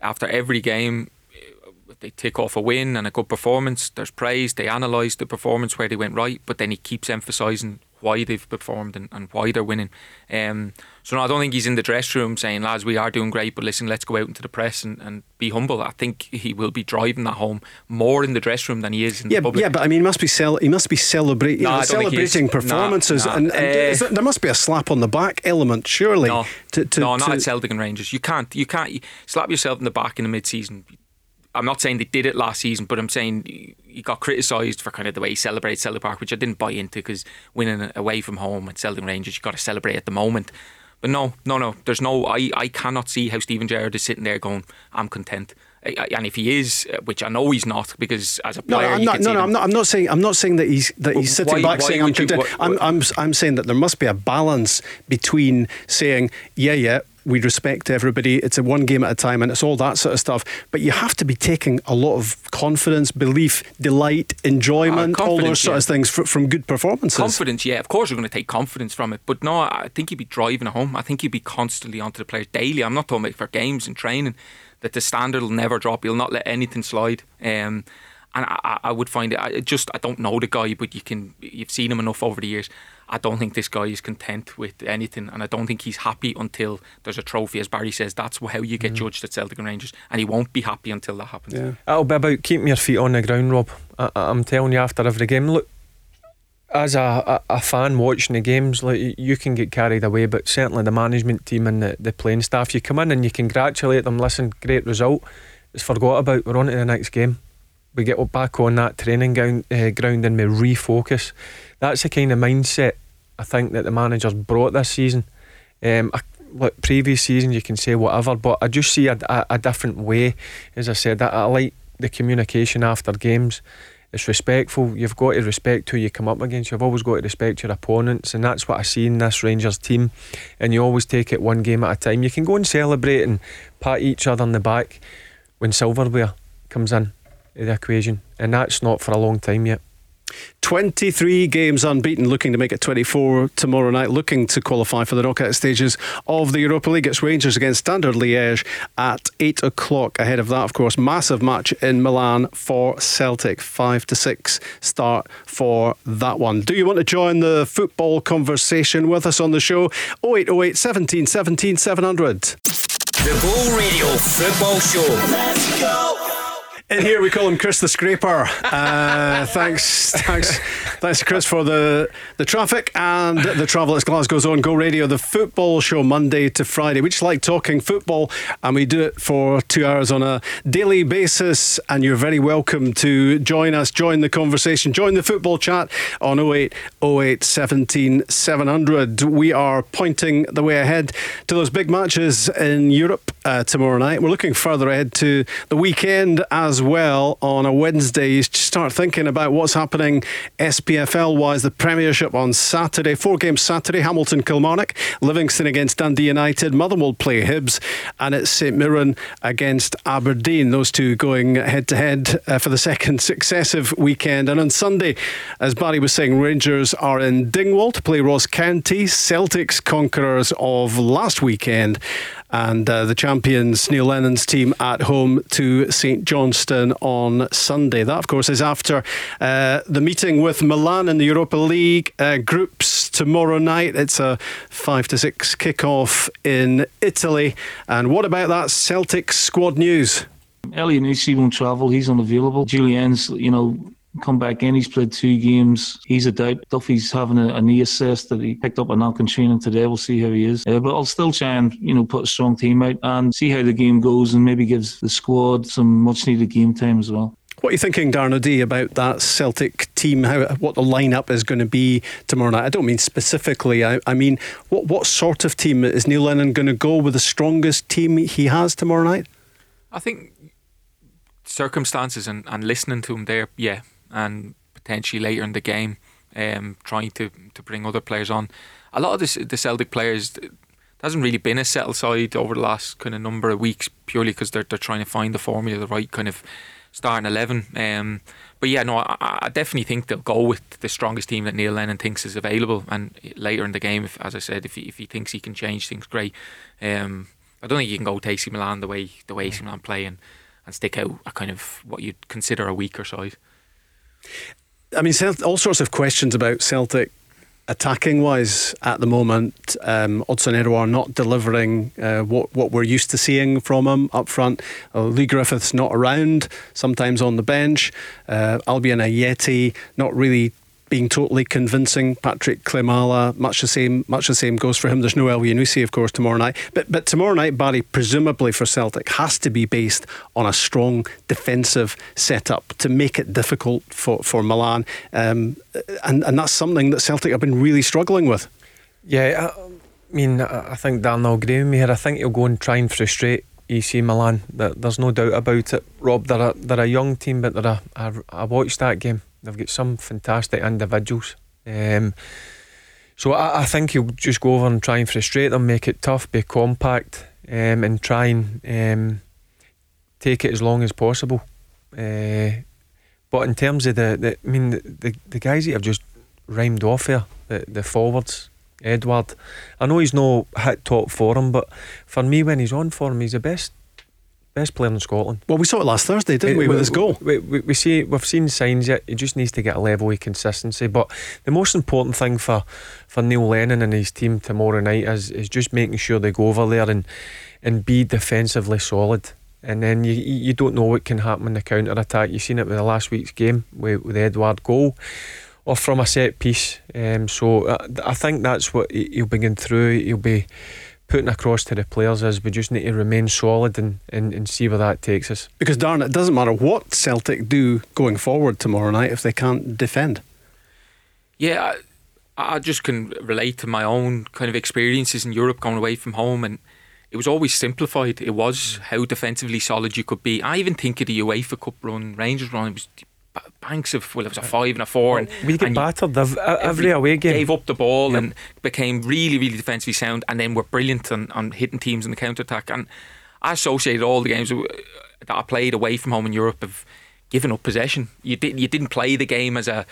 Speaker 9: after every game, eh, they take off a win and a good performance. There's praise. They analyse the performance where they went right, but then he keeps emphasising why they've performed and, and why they're winning. Um, so no, I don't think he's in the dressing room saying, lads, we are doing great, but listen, let's go out into the press and, and be humble. I think he will be driving that home more in the dressing room than he is in
Speaker 6: yeah,
Speaker 9: the public.
Speaker 6: Yeah, but I mean, he must be cel- he must be celebrate,
Speaker 9: No,
Speaker 6: know,
Speaker 9: I he is.
Speaker 6: celebrating
Speaker 9: Nah,
Speaker 6: performances,
Speaker 9: nah.
Speaker 6: and, and
Speaker 9: Uh,
Speaker 6: there, there must be a slap on the back element, surely.
Speaker 9: No,
Speaker 6: to, to,
Speaker 9: no, not
Speaker 6: to-
Speaker 9: at Celtic and Rangers. You can't, you can't you slap yourself in the back in the mid-season. I'm not saying they did it last season, but I'm saying he got criticised for kind of the way he celebrates Celtic Park, which I didn't buy into because winning away from home at Celtic Rangers, you got to celebrate at the moment. But no, no, no. There's no. I, I cannot see how Steven Gerrard is sitting there going, "I'm content." And if he is, uh, which I know he's not, because as a
Speaker 6: No,
Speaker 9: player,
Speaker 6: I'm not, No, no, I'm not. I'm not saying. I'm not saying that he's that he's
Speaker 9: Why-
Speaker 6: sitting back
Speaker 9: why
Speaker 6: saying I'm
Speaker 9: you-
Speaker 6: content.
Speaker 9: what-
Speaker 6: I'm, I'm. I'm saying that there must be a balance between saying, yeah, yeah, we respect everybody. It's a one game at a time, and it's all that sort of stuff. But you have to be taking a lot of confidence, belief, delight, enjoyment, all those sort
Speaker 9: yeah.
Speaker 6: of things fr- from good performances.
Speaker 9: Confidence, yeah, of course you're going to take confidence from it, but no, I think you'd be driving home. I think you'd be constantly onto the players daily. I'm not talking about for games and training, that the standard will never drop. You'll not let anything slide. Um, and I, I- I would find it. I just I don't know the guy, but you can you've seen him enough over the years. I don't think this guy is content with anything, and I don't think he's happy until there's a trophy. As Barry says, that's how you get judged at Celtic and Rangers, and he won't be happy until that happens.
Speaker 8: It'll be about keeping your feet on the ground, Rob. I, I'm telling you, after every game, look, as a, a, a fan watching the games, like you can get carried away, but certainly the management team and the, the playing staff, you come in and you congratulate them. Listen, great result. It's forgot about. We're on to the next game. We get back on that training ground, uh, ground and we refocus. That's the kind of mindset I think that the managers brought this season. Um, I, look, previous season you can say whatever, but I just see a, a, a different way. As I said, I, I like the communication after games. It's respectful. You've got to respect who you come up against. You've always got to respect your opponents, and that's what I see in this Rangers team. And you always take it one game at a time. You can go and celebrate and pat each other on the back when silverware comes in the equation, and that's not for a long time yet.
Speaker 6: 23 games unbeaten, looking to make it 24 tomorrow night, looking to qualify for the knockout stages of the Europa League. It's Rangers against Standard Liège at 8 o'clock. Ahead of that, of course, massive match in Milan for Celtic. 5 to 6 start for that one. Do you want to join the football conversation with us on the show? 0808 17 17 700.
Speaker 4: The Ball Radio Football Show. Let's go.
Speaker 6: In here we call him Chris the Scraper. Uh, [LAUGHS] thanks, thanks, thanks, Chris, for the the traffic and the travel. It's Glasgow's own Go Radio, the football show Monday to Friday. We just like talking football, and we do it for two hours on a daily basis. And you're very welcome to join us, join the conversation, join the football chat on 08 08 17 700. We are pointing the way ahead to those big matches in Europe uh, tomorrow night. We're looking further ahead to the weekend as well on a Wednesday. You start thinking about what's happening SPFL wise. The Premiership on Saturday, four games Saturday. Hamilton Kilmarnock, Livingston against Dundee United, Motherwell play Hibs, and it's St Mirren against Aberdeen. Those two going head to head for the second successive weekend. And on Sunday, as Barry was saying, Rangers are in Dingwall to play Ross County, Celtic's conquerors of last weekend and uh, the champions Neil Lennon's team at home to St Johnstone on Sunday. That, of course, is after uh, the meeting with Milan in the Europa League uh, groups tomorrow night. It's a five to six kickoff in Italy. And what about that Celtic squad news?
Speaker 10: Elyounoussi won't travel. He's unavailable. Jullien's, you know, come back in. He's played two games. He's a doubt. Duffy's having a, a knee assessed that he picked up a knock in training today. We'll see how he is. Uh, but I'll still try and, you know, put a strong team out and see how the game goes and maybe gives the squad some much needed game time as well.
Speaker 6: What are you thinking, Darren O'Dea, about that Celtic team? How what the lineup is going to be tomorrow night? I don't mean specifically. I, I mean, what what sort of team is Neil Lennon going to go with? The strongest team he has tomorrow night?
Speaker 9: I think circumstances and, and listening to him there, yeah, and potentially later in the game, um, trying to, to bring other players on. a lot of this, the Celtic players hasn't really been a settled side over the last kind of number of weeks purely because they're they're trying to find the formula, the right kind of starting eleven. Um, but yeah, no, I, I, definitely think they'll go with the strongest team that Neil Lennon thinks is available. And later in the game, if, as I said, if he, if he thinks he can change things, great. Um, I don't think you can go to AC Milan the way the way AC Milan play and, and stick out a kind of what you'd consider a weaker side.
Speaker 6: I mean, all sorts of questions about Celtic attacking wise at the moment, um, Odsonne Edouard not delivering uh, what what we're used to seeing from him up front. Uh, Leigh Griffiths not around, sometimes on the bench. Uh, Albian Ajeti not really being totally convincing. Patrick Klimala, much the same. Much the same goes for him. There's no Elyounoussi, of course, tomorrow night. But but tomorrow night, Barry, presumably for Celtic, has to be based on a strong defensive setup to make it difficult for for Milan, um, and and that's something that Celtic have been really struggling with.
Speaker 8: Yeah, I mean, I think Dan will agree with me here. I think he'll go and try and frustrate AC Milan. There's no doubt about it. Rob, they're a, they're a young team, but they're a, I, I watched that game They've got some fantastic individuals. Um, so I, I, think he'll just go over and try and frustrate them, make it tough, be compact, um, and try and um, take it as long as possible. Uh, but in terms of the, the I mean, the, the, the guys that have just rhymed off here, the, the forwards, Edouard, I know he's no hit top form, but for me, when he's on form, he's the best Best player in Scotland.
Speaker 6: Well, we saw it last Thursday, didn't we, we with his goal?
Speaker 8: We, we, we, see we've seen signs yet. He just needs to get a level of consistency. But the most important thing for, for Neil Lennon and his team tomorrow night is is just making sure they go over there and and be defensively solid. And then you you don't know what can happen in the counter attack. You've seen it with the last week's game with, with Edouard goal or from a set piece. Um, so I, uh, I think that's what he'll be going through. He'll be putting across to the players is we just need to remain solid and, and, and see where that takes us.
Speaker 6: Because, darn, it doesn't matter what Celtic do going forward tomorrow night if they can't defend.
Speaker 9: Yeah, I, I just can relate to my own kind of experiences in Europe going away from home and it was always simplified. It was mm. how defensively solid you could be. I even think of the UEFA Cup run, Rangers run, it was banks of well, it was a uh, five and a four, and
Speaker 8: we get battered uh, every, every away game.
Speaker 9: Gave up the ball yep. and became really, really defensively sound, and then were brilliant on, on hitting teams in the counter attack. And I associated all the games that I played away from home in Europe of giving up possession. You did you didn't play the game as a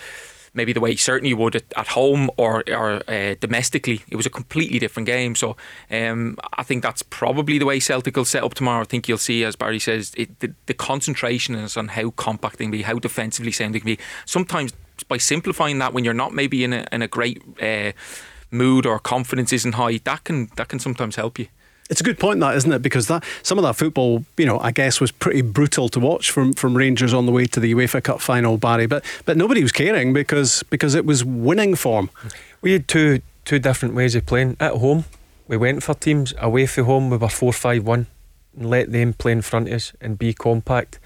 Speaker 9: maybe the way he certainly would at, at home or, or uh, domestically. It was a completely different game. So um, I think that's probably the way Celtic will set up tomorrow. I think you'll see, as Barry says, it, the, the concentration is on how compact they can be, how defensively sound they can be. Sometimes by simplifying that when you're not maybe in a, in a great uh, mood or confidence isn't high, that can that can sometimes help you.
Speaker 6: It's a good point, that isn't it? Because that some of that football, you know, I guess was pretty brutal to watch from, from Rangers on the way to the UEFA Cup final, Barry. But but nobody was caring because because it was winning form.
Speaker 8: We had two two different ways of playing at home. We went for teams away from home. We were four five one, and let them play in front of us and be compact,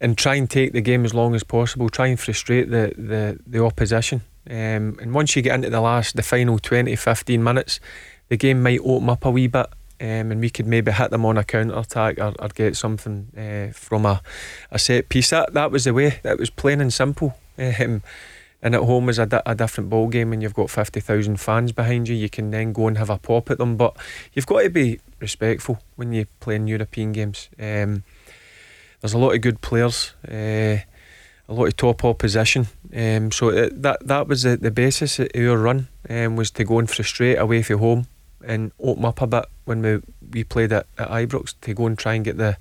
Speaker 8: and try and take the game as long as possible. Try and frustrate the the, the opposition. Um, and once you get into the last, the final 20, 15 minutes, the game might open up a wee bit um, and we could maybe hit them on a counter attack or, or get something uh, from a, a set piece. That that was the way. It was plain and simple. Um, and at home is a, di- a different ball game when you've got 50,000 fans behind you. You can then go and have a pop at them, but you've got to be respectful when you play in European games. Um, there's a lot of good players, uh, a lot of top opposition. Um, so it, that that was the, the basis of our run um, was to go and frustrate away from home and open up a bit when we, we played at, at Ibrox to go and try and get the,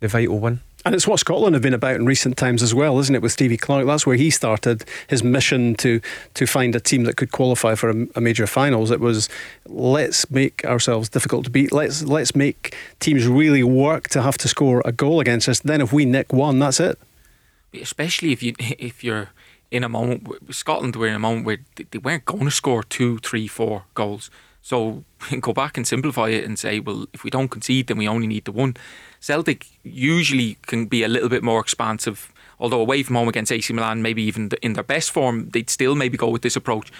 Speaker 8: the vital win.
Speaker 6: And it's what Scotland have been about in recent times as well, isn't it? With Stevie Clarke, that's where he started his mission to to find a team that could qualify for a, a, major finals. It was let's make ourselves difficult to beat. Let's let's make teams really work to have to score a goal against us. Then if we nick one, that's it.
Speaker 9: Especially if you if you're in a moment, Scotland were in a moment where they weren't going to score two, three, four goals so [LAUGHS] go back and simplify it and say, well, if we don't concede, then we only need the one. Celtic usually can be a little bit more expansive, although away from home against AC Milan, maybe even in their best form, they'd still maybe go with this approach.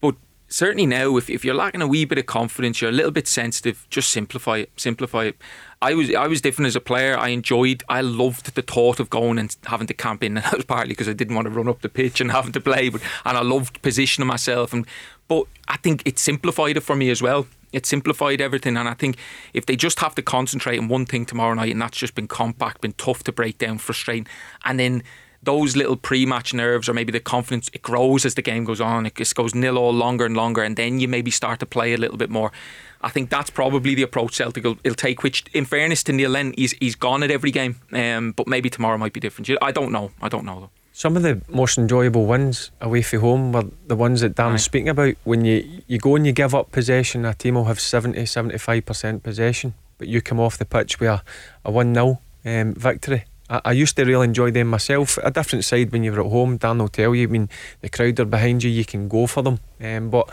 Speaker 9: But certainly now, if, if you're lacking a wee bit of confidence, you're a little bit sensitive, just simplify it. Simplify it. I was I was different as a player. I enjoyed, I loved the thought of going and having to camp in, and that was [LAUGHS] partly because I didn't want to run up the pitch and [LAUGHS] having to play. But and I loved positioning myself. And but I think it simplified it for me as well. It simplified everything, and I think if they just have to concentrate on one thing tomorrow night, and that's just been compact, been tough to break down, frustrating, and then those little pre-match nerves or maybe the confidence it grows as the game goes on. It just goes nil all longer and longer, and then you maybe start to play a little bit more. I think that's probably the approach Celtic will, will take. Which, in fairness to Neil Lennon, he's he's gone at every game, um, but maybe tomorrow might be different. I don't know. I don't know though.
Speaker 8: Some of the most enjoyable wins away from home were the ones that Dan's right. speaking about. When you, you go and you give up possession, a team will have 70 75% possession, but you come off the pitch with a, a 1 0 um, victory. I, I, used to really enjoy them myself. A different side when you were at home, Dan will tell you. I mean, the crowd are behind you, you can go for them. Um, but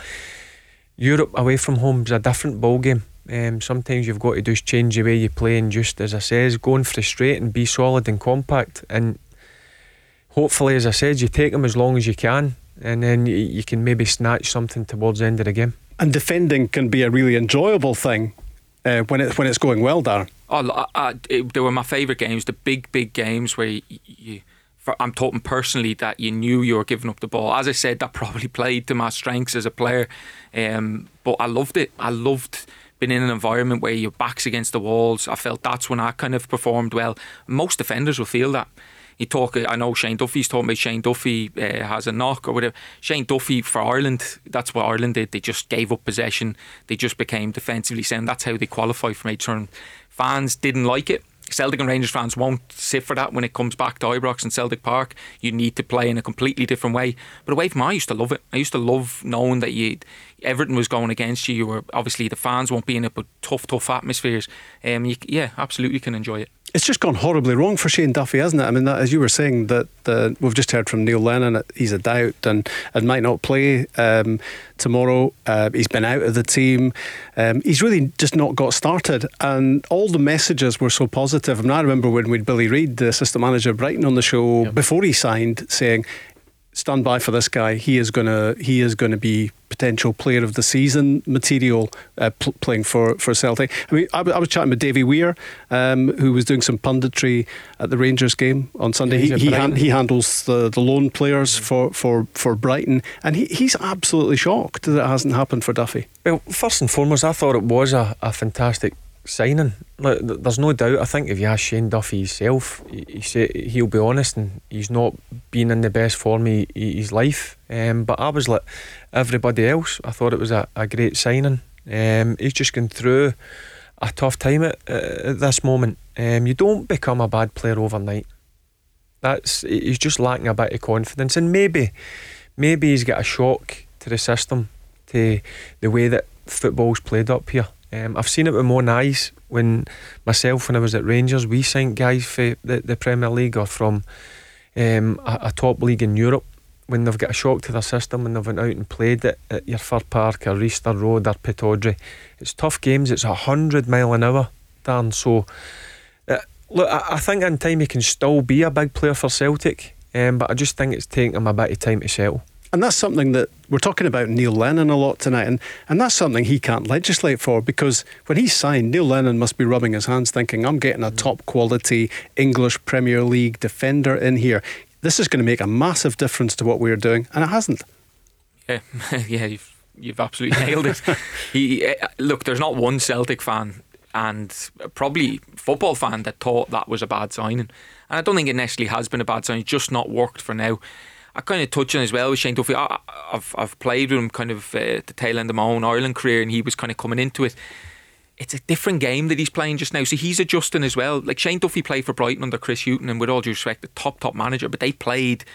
Speaker 8: Europe away from home is a different ball game. Um, sometimes you've got to just change the way you play and just, as I says, go and frustrate and be solid and compact. And hopefully, as I said, you take them as long as you can, and then you, you can maybe snatch something towards the end of the game.
Speaker 6: And defending can be a really enjoyable thing uh, when it when it's going well, Darren.
Speaker 9: Oh, I, I, it, they were my favourite games. The big, big games where you, you for, I'm talking personally that you knew you were giving up the ball. As I said, that [LAUGHS] probably played to my strengths as a player. Um, but I loved it. I loved being in an environment where your back's against the walls. I felt that's when I kind of performed well. Most defenders will feel that. You talk. I know Shane Duffy's talking about Shane Duffy uh, has a knock or whatever. Shane Duffy for Ireland. That's what Ireland did. They just gave up possession. They just became defensively sound. That's how they qualified for major tournament. Fans didn't like it Celtic and Rangers fans won't sit for that when it comes back to Ibrox and Celtic Park. You need to play in a completely different way. But away from I used to love it. I used to love knowing that you everything was going against you. You were obviously the fans won't be in it, but tough, tough atmospheres. Um, you, yeah, absolutely can enjoy it.
Speaker 6: It's just gone horribly wrong for Shane Duffy, hasn't it? I mean, that, as you were saying, that uh, we've just heard from Neil Lennon, he's a doubt and, and might not play um, tomorrow. Uh, he's been out of the team. Um, he's really just not got started. And all the messages were so positive. I mean, I remember when we'd Billy Reid, the assistant manager of Brighton, on the show yep. before he signed, saying stand by for this guy. He is gonna he is gonna be potential player of the season material uh, pl- playing for, for Celtic. I mean, I, w- I was chatting with Davy Weir, um, who was doing some punditry at the Rangers game on Sunday. Yeah, he he, han- he, handles the, the loan players for, for, for Brighton, and he, he's absolutely shocked that it hasn't happened for Duffy.
Speaker 8: Well, first and foremost, I thought it was a, a fantastic signing. There's no doubt. I think if you ask Shane Duffy himself, he, he say, he'll be honest, and he's not been in the best form of his life. Um, but I was like everybody else. I thought it was a, a great signing. Um, he's just gone through a tough time at, at this moment. Um, you don't become a bad player overnight. That's he's just lacking a bit of confidence, and maybe, maybe he's got a shock to the system, to the way that football's played up here. Um, I've seen it with own eyes when myself, when I was at Rangers, we signed guys for the, the Premier League or from um, a, a, top league in Europe. When they've got a shock to their system and they've went out and played it at your Fir Park or Easter Road or Pittodrie, it's tough games. It's a hundred mile an hour, Dan. So, uh, look, I, I, think in time he can still be a big player for Celtic, um, but I just think it's taking him a bit of time to settle.
Speaker 6: And that's something that we're talking about Neil Lennon a lot tonight, and, and that's something he can't legislate for because when he signed, Neil Lennon must be rubbing his hands thinking, I'm getting a top quality English Premier League defender in here. This is going to make a massive difference to what we're doing, and it hasn't.
Speaker 9: Yeah, [LAUGHS] yeah, you've, you've absolutely nailed it. [LAUGHS] he, eh, look, there's not one Celtic fan and probably football fan that thought that was a bad signing. And I don't think it necessarily has been a bad sign. it's just not worked for now. I kind of touch on as well with Shane Duffy. I, have I've played with him kind of uh, the tail end of my own Ireland career, and he was kind of coming into it. It's a different game that he's playing just now, so he's adjusting as well. Like Shane Duffy played for Brighton under Chris Hughton, and with all due respect, the top top manager, but they played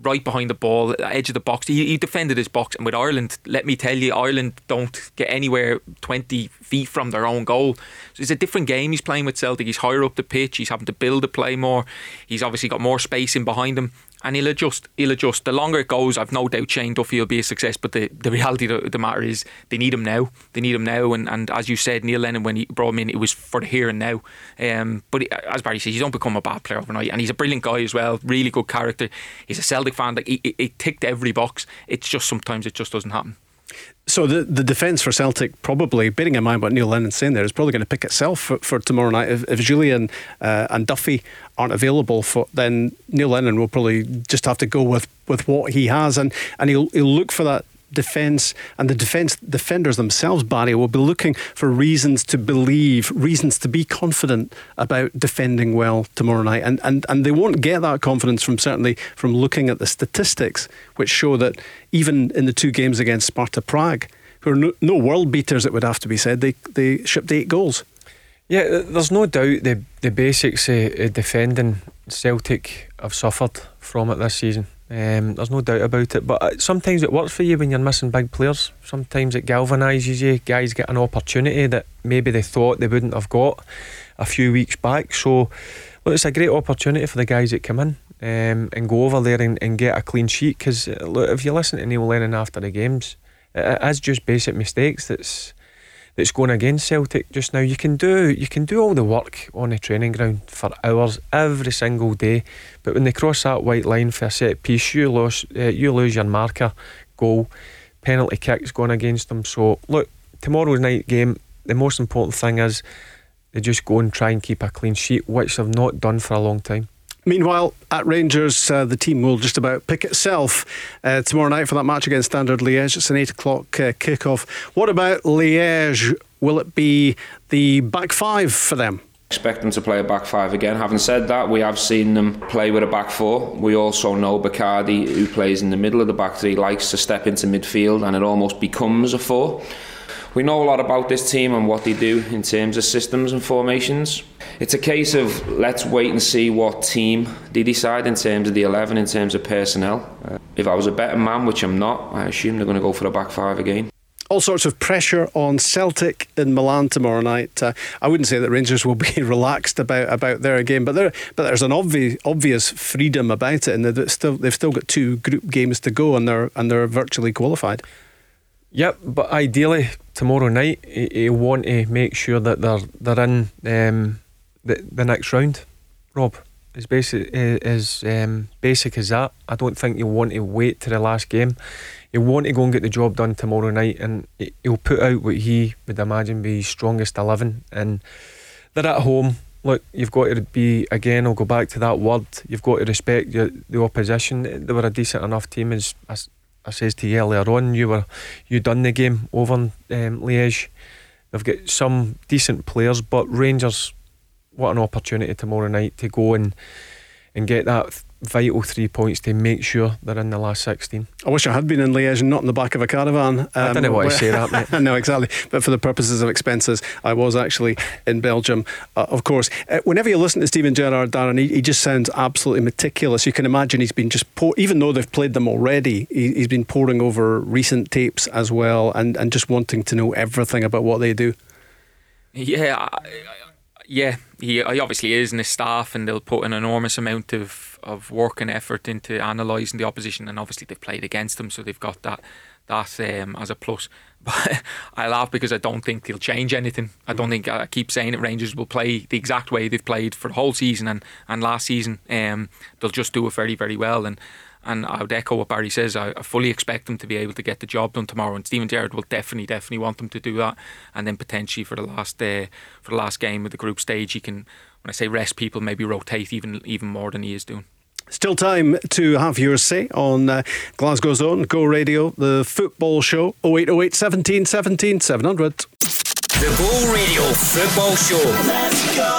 Speaker 9: right behind the ball, edge of the box. He, he, defended his box, and with Ireland, let me tell you, Ireland don't get anywhere 20 feet from their own goal. So it's a different game he's playing with Celtic. He's higher up the pitch, he's having to build the play more. He's obviously got more space in behind him and he'll adjust. He'll adjust. The longer it goes, I've no doubt Shane Duffy will be a success. But the, the reality of the matter is, they need him now. They need him now. And, and as you said, Neil Lennon, when he brought him in, it was for the here and now. Um, but as Barry says, you don't become a bad player overnight. And he's a brilliant guy as well. Really good character. He's a Celtic fan. Like he, he, he ticked every box. It's just sometimes it just doesn't happen.
Speaker 6: So the, the defence for Celtic probably, bearing in mind what Neil Lennon's saying there, is probably going to pick itself for, for tomorrow night. If, if Jullien uh, and Duffy aren't available, for then Neil Lennon will probably just have to go with, with what he has, and, and he'll he'll look for that defence and the defence defenders themselves, Barry, will be looking for reasons to believe, reasons to be confident about defending well tomorrow night. And and, and they won't get that confidence from certainly from looking at the statistics, which show that even in the two games against Sparta Prague, who are no, no world beaters, it would have to be said, they they shipped eight goals.
Speaker 8: Yeah, there's no doubt the the basics of defending Celtic have suffered from it this season. Um, there's no doubt about it. But uh, sometimes it works for you when you're missing big players. Sometimes it galvanises you. Guys get an opportunity that maybe they thought they wouldn't have got a few weeks back. So, well, it's a great opportunity for the guys that come in um, and go over there and, and get a clean sheet. Because uh, look, if you listen to Neil Lennon after the games, it is just basic mistakes that's that's going against Celtic just now. You can do you can do all the work on the training ground for hours every single day, but when they cross that white line for a set piece, you lose uh, you lose your marker, goal, penalty kicks going against them. So look, tomorrow's night game. The most important thing is they just go and try and keep a clean sheet, which they've not done for a long time.
Speaker 6: Meanwhile, at Rangers, uh, the team will just about pick itself uh, tomorrow night for that match against Standard Liège. It's an 8 o'clock uh, kick-off. What about Liège? Will it be the back five for them?
Speaker 7: Expect them to play a back five again. Having said that, we have seen them play with a back four. We also know Bokadi, who plays in the middle of the back three, likes to step into midfield and it almost becomes a four. We know a lot about this team and what they do in terms of systems and formations. It's a case of let's wait and see what team they decide in terms of the 11, in terms of personnel. Uh, if I was a better man, which I'm not, I assume they're going to go for a back five again
Speaker 6: all sorts of pressure on Celtic in Milan tomorrow night. Uh, I wouldn't say that Rangers will be [LAUGHS] relaxed about, about their game, but there but there's an obvious obvious freedom about it, and they've still they've still got two group games to go, and they're and they're virtually qualified.
Speaker 8: Yep, but ideally tomorrow night you want to make sure that they're they're in um, the the next round. Rob, as basic as um, basic as that. I don't think you want to wait to the last game. You want to go and get the job done tomorrow night, and he'll put out what he would imagine be strongest eleven. And they're at home. Look, you've got to be again. I'll go back to that word. You've got to respect your, the opposition. They were a decent enough team as I says to you earlier on, you were you done the game over in um, Liège. They've got some decent players, but Rangers, what an opportunity tomorrow night to go and and get that vital three points to make sure they're in the last 16.
Speaker 6: I wish I had been in Liège and not in the back of a caravan. Um,
Speaker 8: I don't know why you say that, [LAUGHS] mate.
Speaker 6: no, exactly. But for the purposes of expenses, I was actually in Belgium, uh, of course. Uh, whenever you listen to Steven Gerrard, Darren, he, he, just sounds absolutely meticulous. You can imagine he's been just, pour, even though they've played them already, he, he's been poring over recent tapes as well and, and just wanting to know everything about what they do.
Speaker 9: Yeah, I, yeah, he, he obviously is in his staff, and they'll put an enormous amount of, of work and effort into analysing the opposition. And obviously, they've played against them, so they've got that that um, as a plus. But [LAUGHS] I laugh because I don't think they'll change anything. I don't think I keep saying it. Rangers will play the exact way they've played for the whole season and, and last season. Um, they'll just do it very very well. And and I would echo what Barry says. I, I, fully expect them to be able to get the job done tomorrow, and Steven Gerrard will definitely, definitely want them to do that. And then potentially for the last uh, for the last game of the group stage, he can, when I say rest people, maybe rotate even even more than he is doing.
Speaker 6: Still time to have your say on uh, Glasgow's own Go Radio, the football show 0808 17 17 700.
Speaker 4: The Go Radio Football Show. Let's go.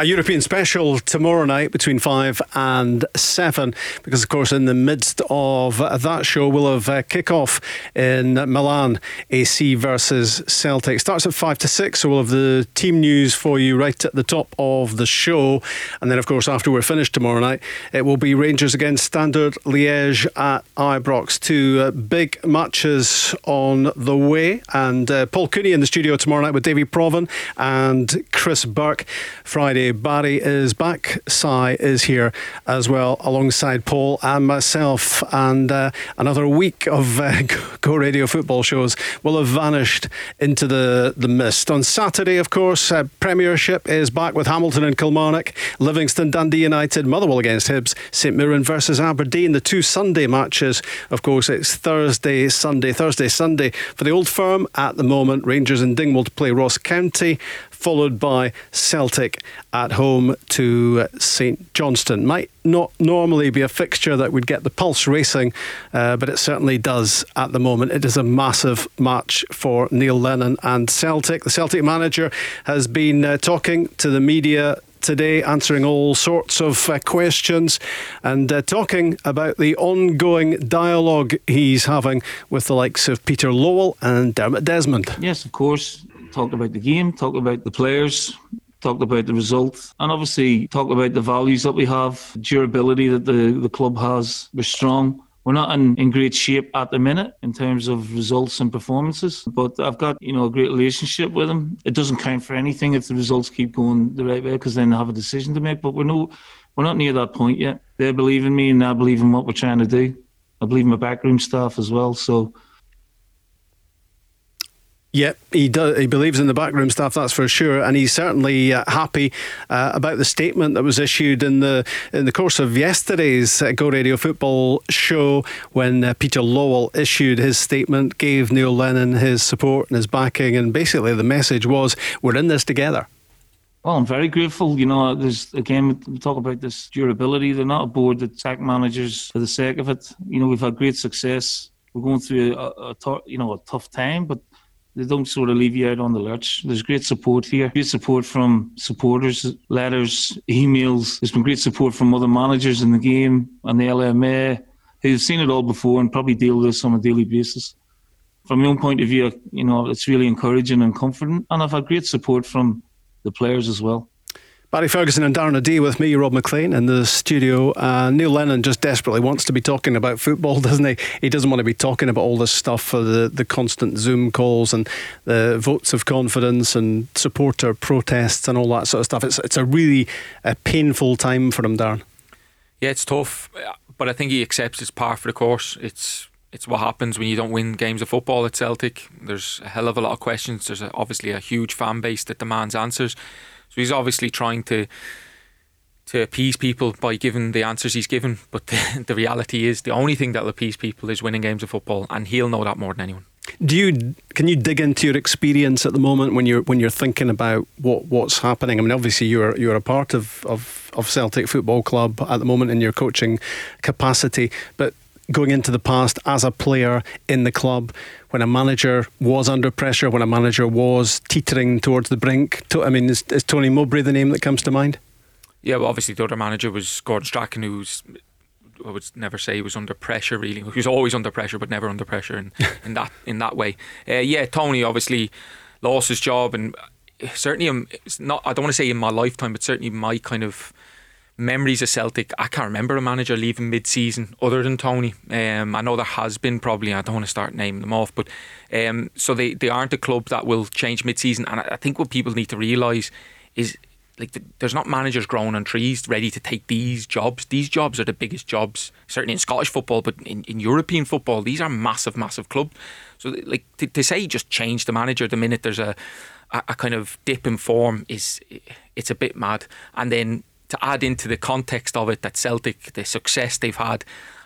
Speaker 6: A European special tomorrow night between 5 and 7, because, of course, in the midst of that show, we'll have a kick-off in Milan, AC versus Celtic. Starts at 5 to 6, so we'll have the team news for you right at the top of the show. And then, of course, after we're finished tomorrow night, it will be Rangers against Standard Liège at Ibrox. Two uh, big matches on the way. And uh, Paul Cooney in the studio tomorrow night with Davy Provan and Chris Burke. Friday Barry is back. Si is here as well, alongside Paul and myself. And uh, another week of uh, [LAUGHS] Go Radio football shows will have vanished into the, the mist. On Saturday, of course, uh, Premiership is back with Hamilton and Kilmarnock, Livingston, Dundee United, Motherwell against Hibs, St Mirren versus Aberdeen. The two Sunday matches, of course, it's Thursday, Sunday, Thursday, Sunday for the old firm at the moment. Rangers and Dingwall play Ross County followed by Celtic at home to St Johnstone. Might not normally be a fixture that would get the pulse racing, uh, but it certainly does at the moment. It is a massive match for Neil Lennon and Celtic. The Celtic manager has been uh, talking to the media today, answering all sorts of uh, questions and uh, talking about the ongoing dialogue he's having with the likes of Peter Lawwell and Dermot Desmond.
Speaker 10: Yes, of course talked about the game, talked about the players, talked about the result, and obviously talked about the values that we have, durability that the, the club has. We're strong. We're not in, in great shape at the minute in terms of results and performances, but I've got you know a great relationship with them. It doesn't count for anything if the results keep going the right way because then they have a decision to make. But we're no, we're not near that point yet. They believe in me and I believe in what we're trying to do. I believe in my backroom staff as well. So
Speaker 6: Yep, he does. He believes in the backroom staff, that's for sure, and he's certainly uh, happy uh, about the statement that was issued in the in the course of yesterday's uh, Go Radio Football show when uh, Peter Lawwell issued his statement, gave Neil Lennon his support and his backing, and basically the message was, "We're in this together."
Speaker 10: Well, I'm very grateful. You know, there's again we talk about this durability. They're not a board that sack managers for the sake of it. You know, we've had great success. We're going through a, a you know a tough time, but they don't sort of leave you out on the lurch. There's great support here, great support from supporters, letters, emails. There's been great support from other managers in the game and the LMA who've seen it all before and probably deal with this on a daily basis. From my own point of view, you know, it's really encouraging and comforting, and I've had great support from the players as well.
Speaker 6: Barry Ferguson and Darren O'Dea with me, Rob Maclean, in the studio. Uh, Neil Lennon just desperately wants to be talking about football, [LAUGHS] doesn't he? He doesn't want to be talking about all this stuff for the, the constant Zoom calls and the votes of confidence and supporter protests and all that sort of stuff. It's, it's a really a painful time for him, Darren.
Speaker 9: Yeah, it's tough, but I think he accepts it's par for the course. It's it's what happens when you don't win games of football at Celtic. There's a hell of a lot of questions. There's a, obviously a huge fan base that demands answers. So he's obviously trying to to appease people by giving the answers he's given. But the, [LAUGHS] the reality is, the only thing that'll appease people is winning games of football, and he'll know that more than anyone.
Speaker 6: Do you can you dig into your experience at the moment when you're when you're thinking about what what's happening? I mean, obviously you're you're a part of of, of Celtic Football Club at the moment in your coaching capacity, but going into the past as a player in the club when a manager was under pressure, when a manager was teetering towards the brink? I mean, is, is Tony Mowbray the name that comes to mind?
Speaker 9: Yeah, well, obviously the other manager was Gordon Strachan, who's I would never say he was under pressure. Really, he was always under pressure, but never under pressure in, [LAUGHS] in that in that way. Uh, yeah, Tony obviously lost his job, and certainly, um, it's not. I don't want to say in my lifetime, but certainly my kind of memories of Celtic, I can't remember a manager leaving mid-season other than Tony. Um, I know there has been probably. I don't want to start naming them off, but um, so they they aren't a club that will change mid-season. And I, think what people need to realise is like the, there's not managers growing on trees ready to take these jobs. These jobs are the biggest jobs, certainly in Scottish football, but in, in European football, these are massive, massive clubs. So like to, to say just change the manager the minute there's a, a kind of dip in form is it's a bit mad. And then to add into the context of it that Celtic, the success they've had,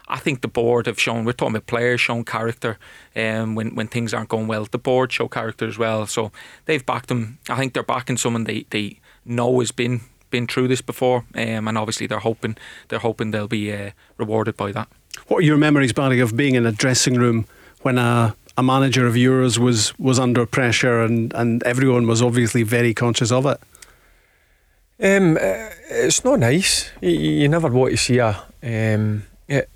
Speaker 9: I think the board have shown. We're talking about players shown character, um, when when things aren't going well. The board show character as well. So they've backed them. I think they're backing someone they, they know has been been through this before, um, and obviously they're hoping they're hoping they'll be uh, rewarded by that.
Speaker 6: What are your memories, Barry, of being in a dressing room when a a manager of yours was was under pressure and and everyone was obviously very conscious of it?
Speaker 8: Um, it's not nice. You, you, never want to see a. Um, it,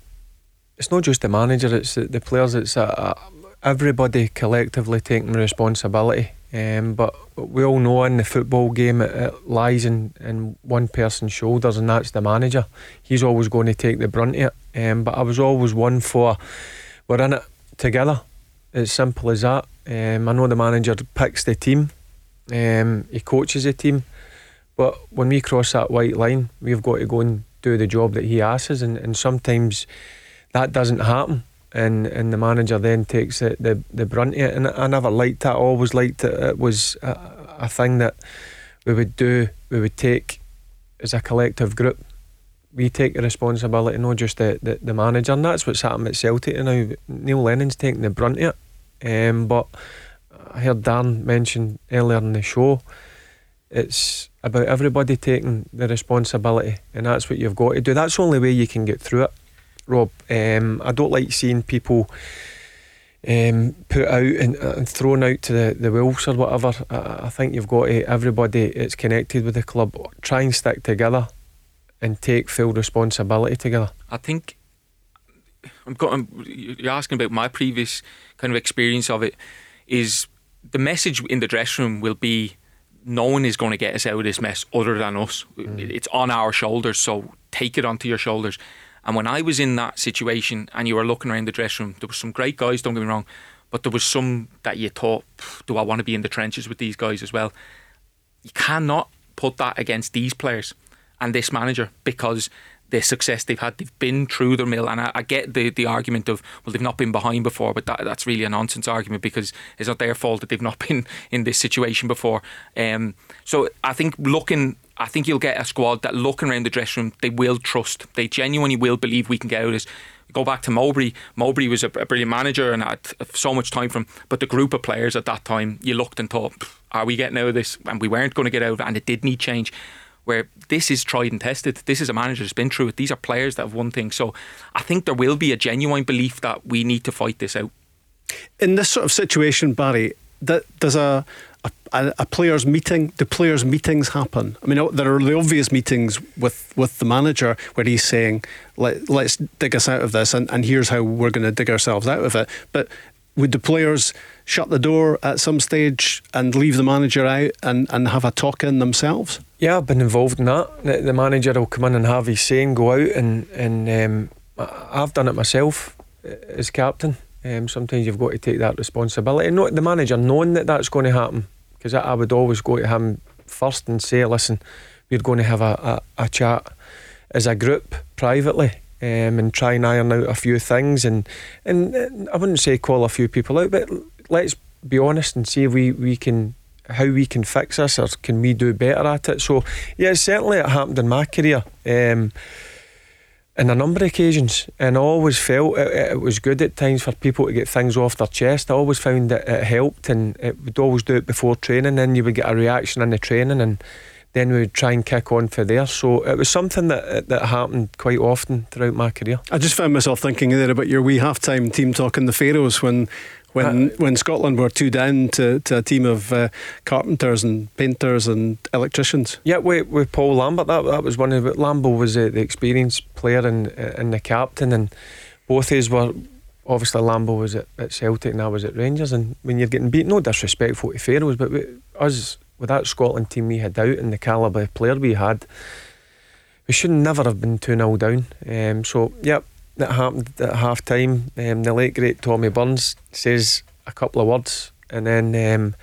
Speaker 8: it's not just the manager; it's the, the players. It's a, a, everybody collectively taking responsibility. Um, but we all know in the football game it, it lies in, in one person's shoulders, and that's the manager. He's always going to take the brunt of it. Um, but I was always one for we're in it together. As simple as that. Um, I know the manager picks the team. Um, he coaches the team But when we cross that white line, we've got to go and do the job that he asks us, and, and sometimes that doesn't happen. And, and the manager then takes the, the, the brunt of it. And I never liked that. I always liked it. It was a, a thing that we would do, we would take as a collective group. We take the responsibility, not just the, the, the manager. And that's what's happened at Celtic now. Neil Lennon's taking the brunt of it. Um, but I heard Dan mention earlier in the show, it's about everybody taking the responsibility, and that's what you've got to do. That's the only way you can get through it, Rob. Um, I don't like seeing people um, put out and, and, thrown out to the, the wolves or whatever. I, I, think you've got to, everybody that's connected with the club, try and stick together and take full responsibility together.
Speaker 9: I think I'm, got, I'm you're asking about my previous kind of experience of it. Is the message in the dressing room will be no one is going to get us out of this mess other than us. Mm. It's on our shoulders, so take it onto your shoulders. And when I was in that situation and you were looking around the dressing room, there were some great guys, don't get me wrong, but there was some that you thought, do I want to be in the trenches with these guys as well? You cannot put that against these players and this manager because the success they've had. They've been through their mill, and I, I, get the, the argument of well, they've not been behind before, but that, that's really a nonsense argument because it's not their fault that they've not [LAUGHS] been in this situation before. Um, so I think looking. I think you'll get a squad that looking around the dressing room, they will trust. They genuinely will believe we can get out of this go back to Mowbray. Mowbray was a, brilliant manager and had so much time from. But the group of players at that time, you looked and thought, "Are we getting out of this?" And we weren't going to get out, and it did need change where this is tried and tested. This is a manager that's been through it. These are players that have won things. So I think there will be a genuine belief that we need to fight this out.
Speaker 6: In this sort of situation, Barry, that does a a, a, players' meeting. Do players' meetings happen? I mean, oh, there are the obvious meetings with, with the manager where he's saying, Let, let's dig us out of this, and, and here's how we're going to dig ourselves out of it. But would the players shut the door at some stage and leave the manager out and, and have a talk in themselves?
Speaker 8: Yeah, I've been involved in that. The, the manager will come in and have his say and go out, and and um, I've done it myself as captain. Um, sometimes you've got to take that responsibility. Not the manager knowing that that's going to happen, because I, I, would always go to him first and say, "Listen, we're going to have a, a, a chat as a group privately." Um, and try and iron out a few things and, and and I wouldn't say call a few people out, but let's be honest and see if we, we can how we can fix this or can we do better at it. So, yeah, certainly it happened in my career. Um, in a number of occasions, and I always felt it, it, was good at times for people to get things off their chest. I always found that it helped, and it would always do it before training. Then you would get a reaction in the training, and then we would try and kick on for there. So it was something that that happened quite often throughout my career.
Speaker 6: I just found myself thinking there about your wee half time team talk in the Faroes when when uh, when Scotland were two down to, to a team of uh, carpenters and painters and electricians.
Speaker 8: Yeah, with, with Paul Lambert, that that was one of it. Lambo was uh, the experienced player and and the captain, and both his were. Obviously, Lambo was at, at Celtic and I was at Rangers. And when you're getting beat, no disrespectful to Faroes, but we, us with that Scotland team we had out and the calibre of player we had, we should never have been 2 0 down. Um, so, yeah, that happened at half time. Um, the late great Tommy Burns says a couple of words, and then um,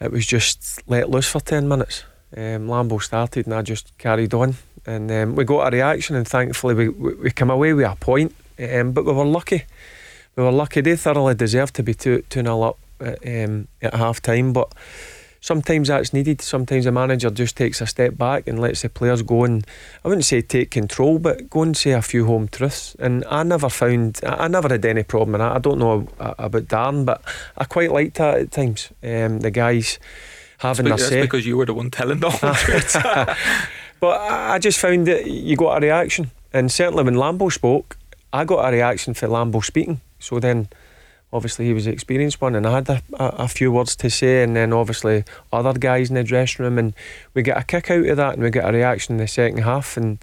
Speaker 8: it was just let loose for 10 minutes. Um, Lambo started, and I just carried on. And um, we got a reaction, and thankfully, we, we, we came away with a point. Um, but we were lucky. We were lucky. They thoroughly deserved to be 2 0 up at, um, at half time. But sometimes that's needed. Sometimes a manager just takes a step back and lets the players go and I wouldn't say take control, but go and say a few home truths. And I never found, I never had any problem in that. I don't know about Darren, but I quite liked that at times. Um, the guys having
Speaker 9: that's
Speaker 8: their say.
Speaker 9: because you were the one telling the [LAUGHS] whole truth. [LAUGHS]
Speaker 8: but I just found that you got a reaction, and certainly when Lambo spoke, I got a reaction for Lambo speaking. So then obviously he was the experienced one, and I had a, a, a, few words to say, and then obviously other guys in the dressing room, and we get a kick out of that, and we get a reaction in the second half, and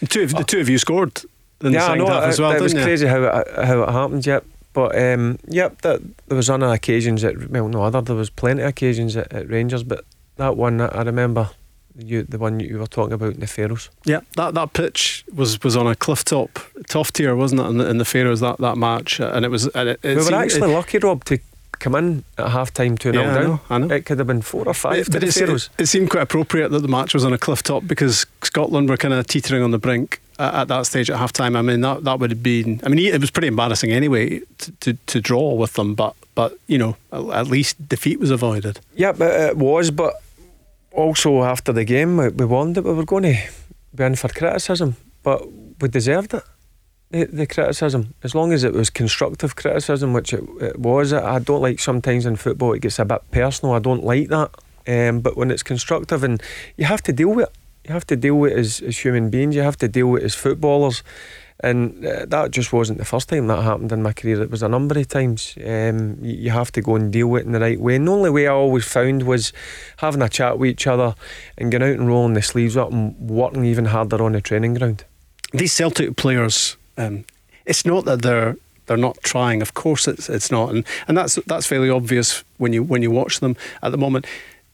Speaker 6: the two of, the two of you scored in
Speaker 8: yeah,
Speaker 6: the second half as well.
Speaker 8: It was
Speaker 6: you?
Speaker 8: crazy how it, how it happened. Yep. But um, yep, that, there was other occasions at well, no other. There was plenty of occasions at, at Rangers, but that one I remember you, the one you were talking about in the Faroes.
Speaker 6: Yeah, that, that pitch was, was on a cliff top, tough tier, wasn't it? In the, in the Faroes that, that match, and it was. And it,
Speaker 8: it we were actually lucky, Rob, to come in at half time 2 0
Speaker 6: Yeah, I
Speaker 8: down.
Speaker 6: know, I know.
Speaker 8: It could have been four or five.
Speaker 6: But, but it, it, it seemed quite appropriate that the match was on a cliff top because Scotland were kind of teetering on the brink at, at that stage at half time. I mean, that, that would have been, I mean, it was pretty embarrassing anyway to, to, to draw with them, but, but you know, at, at least defeat was avoided.
Speaker 8: Yeah, but it was. But also after the game, we, we warned that we were going to be in for criticism, but we deserved it. The, the criticism, as long as it was constructive criticism, which it, it was. I don't like sometimes in football it gets a bit personal. I don't like that. Um, but when it's constructive, and you have to deal with it, you have to deal with it as, as human beings. You have to deal with it as footballers. And uh, that just wasn't the first time that happened in my career. It was a number of times. Um, you, have to go and deal with it in the right way. And the only way I always found was having a chat with each other and going out and rolling the sleeves up and working even harder on the training ground.
Speaker 6: These Celtic players, um, it's not that they're they're not trying. Of course, it's it's not, and and that's that's fairly obvious when you when you watch them at the moment.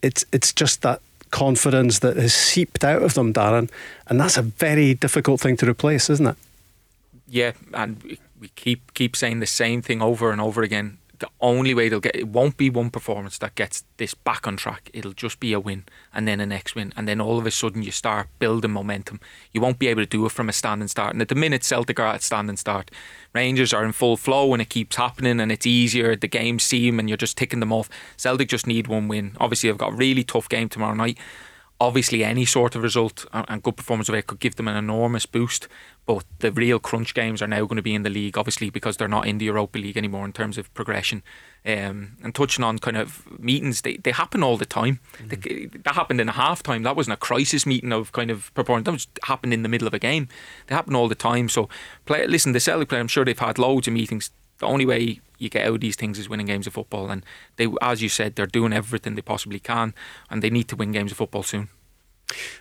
Speaker 6: It's it's just that confidence that has seeped out of them, Darren, and that's a very difficult thing to replace, isn't it?
Speaker 9: Yeah, and we- keep keep saying the same thing over and over again. The only way they'll get it won't be one performance that gets this back on track. It'll just be a win and then a next win, and then all of a sudden you start building momentum. You won't be able to do it from a standing start. And at the minute Celtic are at standing start, Rangers are in full flow and it keeps happening and it's easier. The games seem and you're just ticking them off. Celtic just need one win. Obviously, they've got a really tough game tomorrow night obviously any sort of result and good performance of it could give them an enormous boost. But the real crunch games are now going to be in the league, obviously, because they're not in the Europa League anymore in terms of progression. Um, and touching on kind of meetings, they, they happen all the time. They- that happened in a half time. That wasn't a crisis meeting of kind of performance. That was happened in the middle of a game. They happen all the time. So, play, listen, the Celtic player, I'm sure they've had loads of meetings. The only way you get out of these things is winning games of football. And they, as you said, they're doing everything they possibly can, and they need to win games of football soon.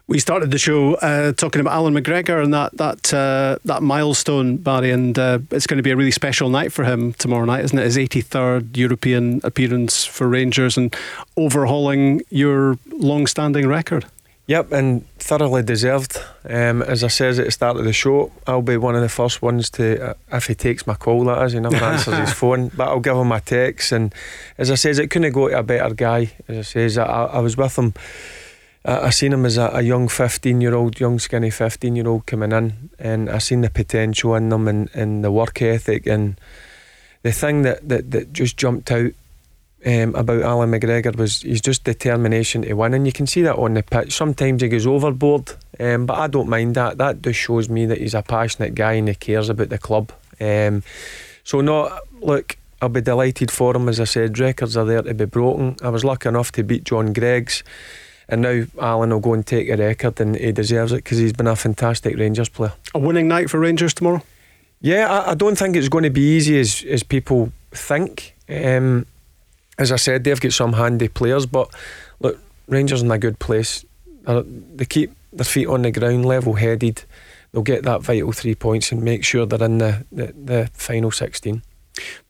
Speaker 6: We started the show uh, talking about Allan McGregor and that that uh, that milestone, Barry, and uh, it's going to be a really special night for him tomorrow night, isn't it? His 83rd European appearance for Rangers and overhauling your long-standing record.
Speaker 8: Yep, and thoroughly deserved. Um, as I says at the start of the show, I'll be one of the first ones to, uh, if he takes my call, that is, he never [LAUGHS] answers his phone, but I'll give him my text. And as I says, it couldn't go to a better guy. As I says, I, I was with him. I, I seen him as a, a young 15 year old, young skinny 15 year old coming in, and I seen the potential in them and, and the work ethic. And the thing that, that, that just jumped out um, about Allan McGregor was his just determination to win, and you can see that on the pitch. Sometimes he goes overboard, um, but I don't mind that. That just shows me that he's a passionate guy and he cares about the club. Um, so no, look, I'll be delighted for him. As I said, records are there to be broken. I was lucky enough to beat John Greig's. And now Allan will go and take a record, and he deserves it because he's been a fantastic Rangers player.
Speaker 6: A winning night for Rangers tomorrow.
Speaker 8: Yeah, I, I don't think it's going to be easy as as people think. Um, as I said, they've got some handy players, but look, Rangers in a good place. They keep their feet on the ground, level headed. They'll get that vital three points and make sure they're in the, the, the final 16.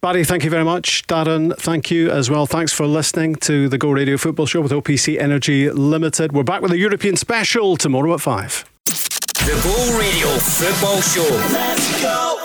Speaker 6: Barry, thank you very much. Darren, thank you as well. Thanks for listening to the Go Radio Football Show with OPC Energy Limited. We're back with a European special tomorrow at 5.
Speaker 4: The Go Radio Football Show. Let's go.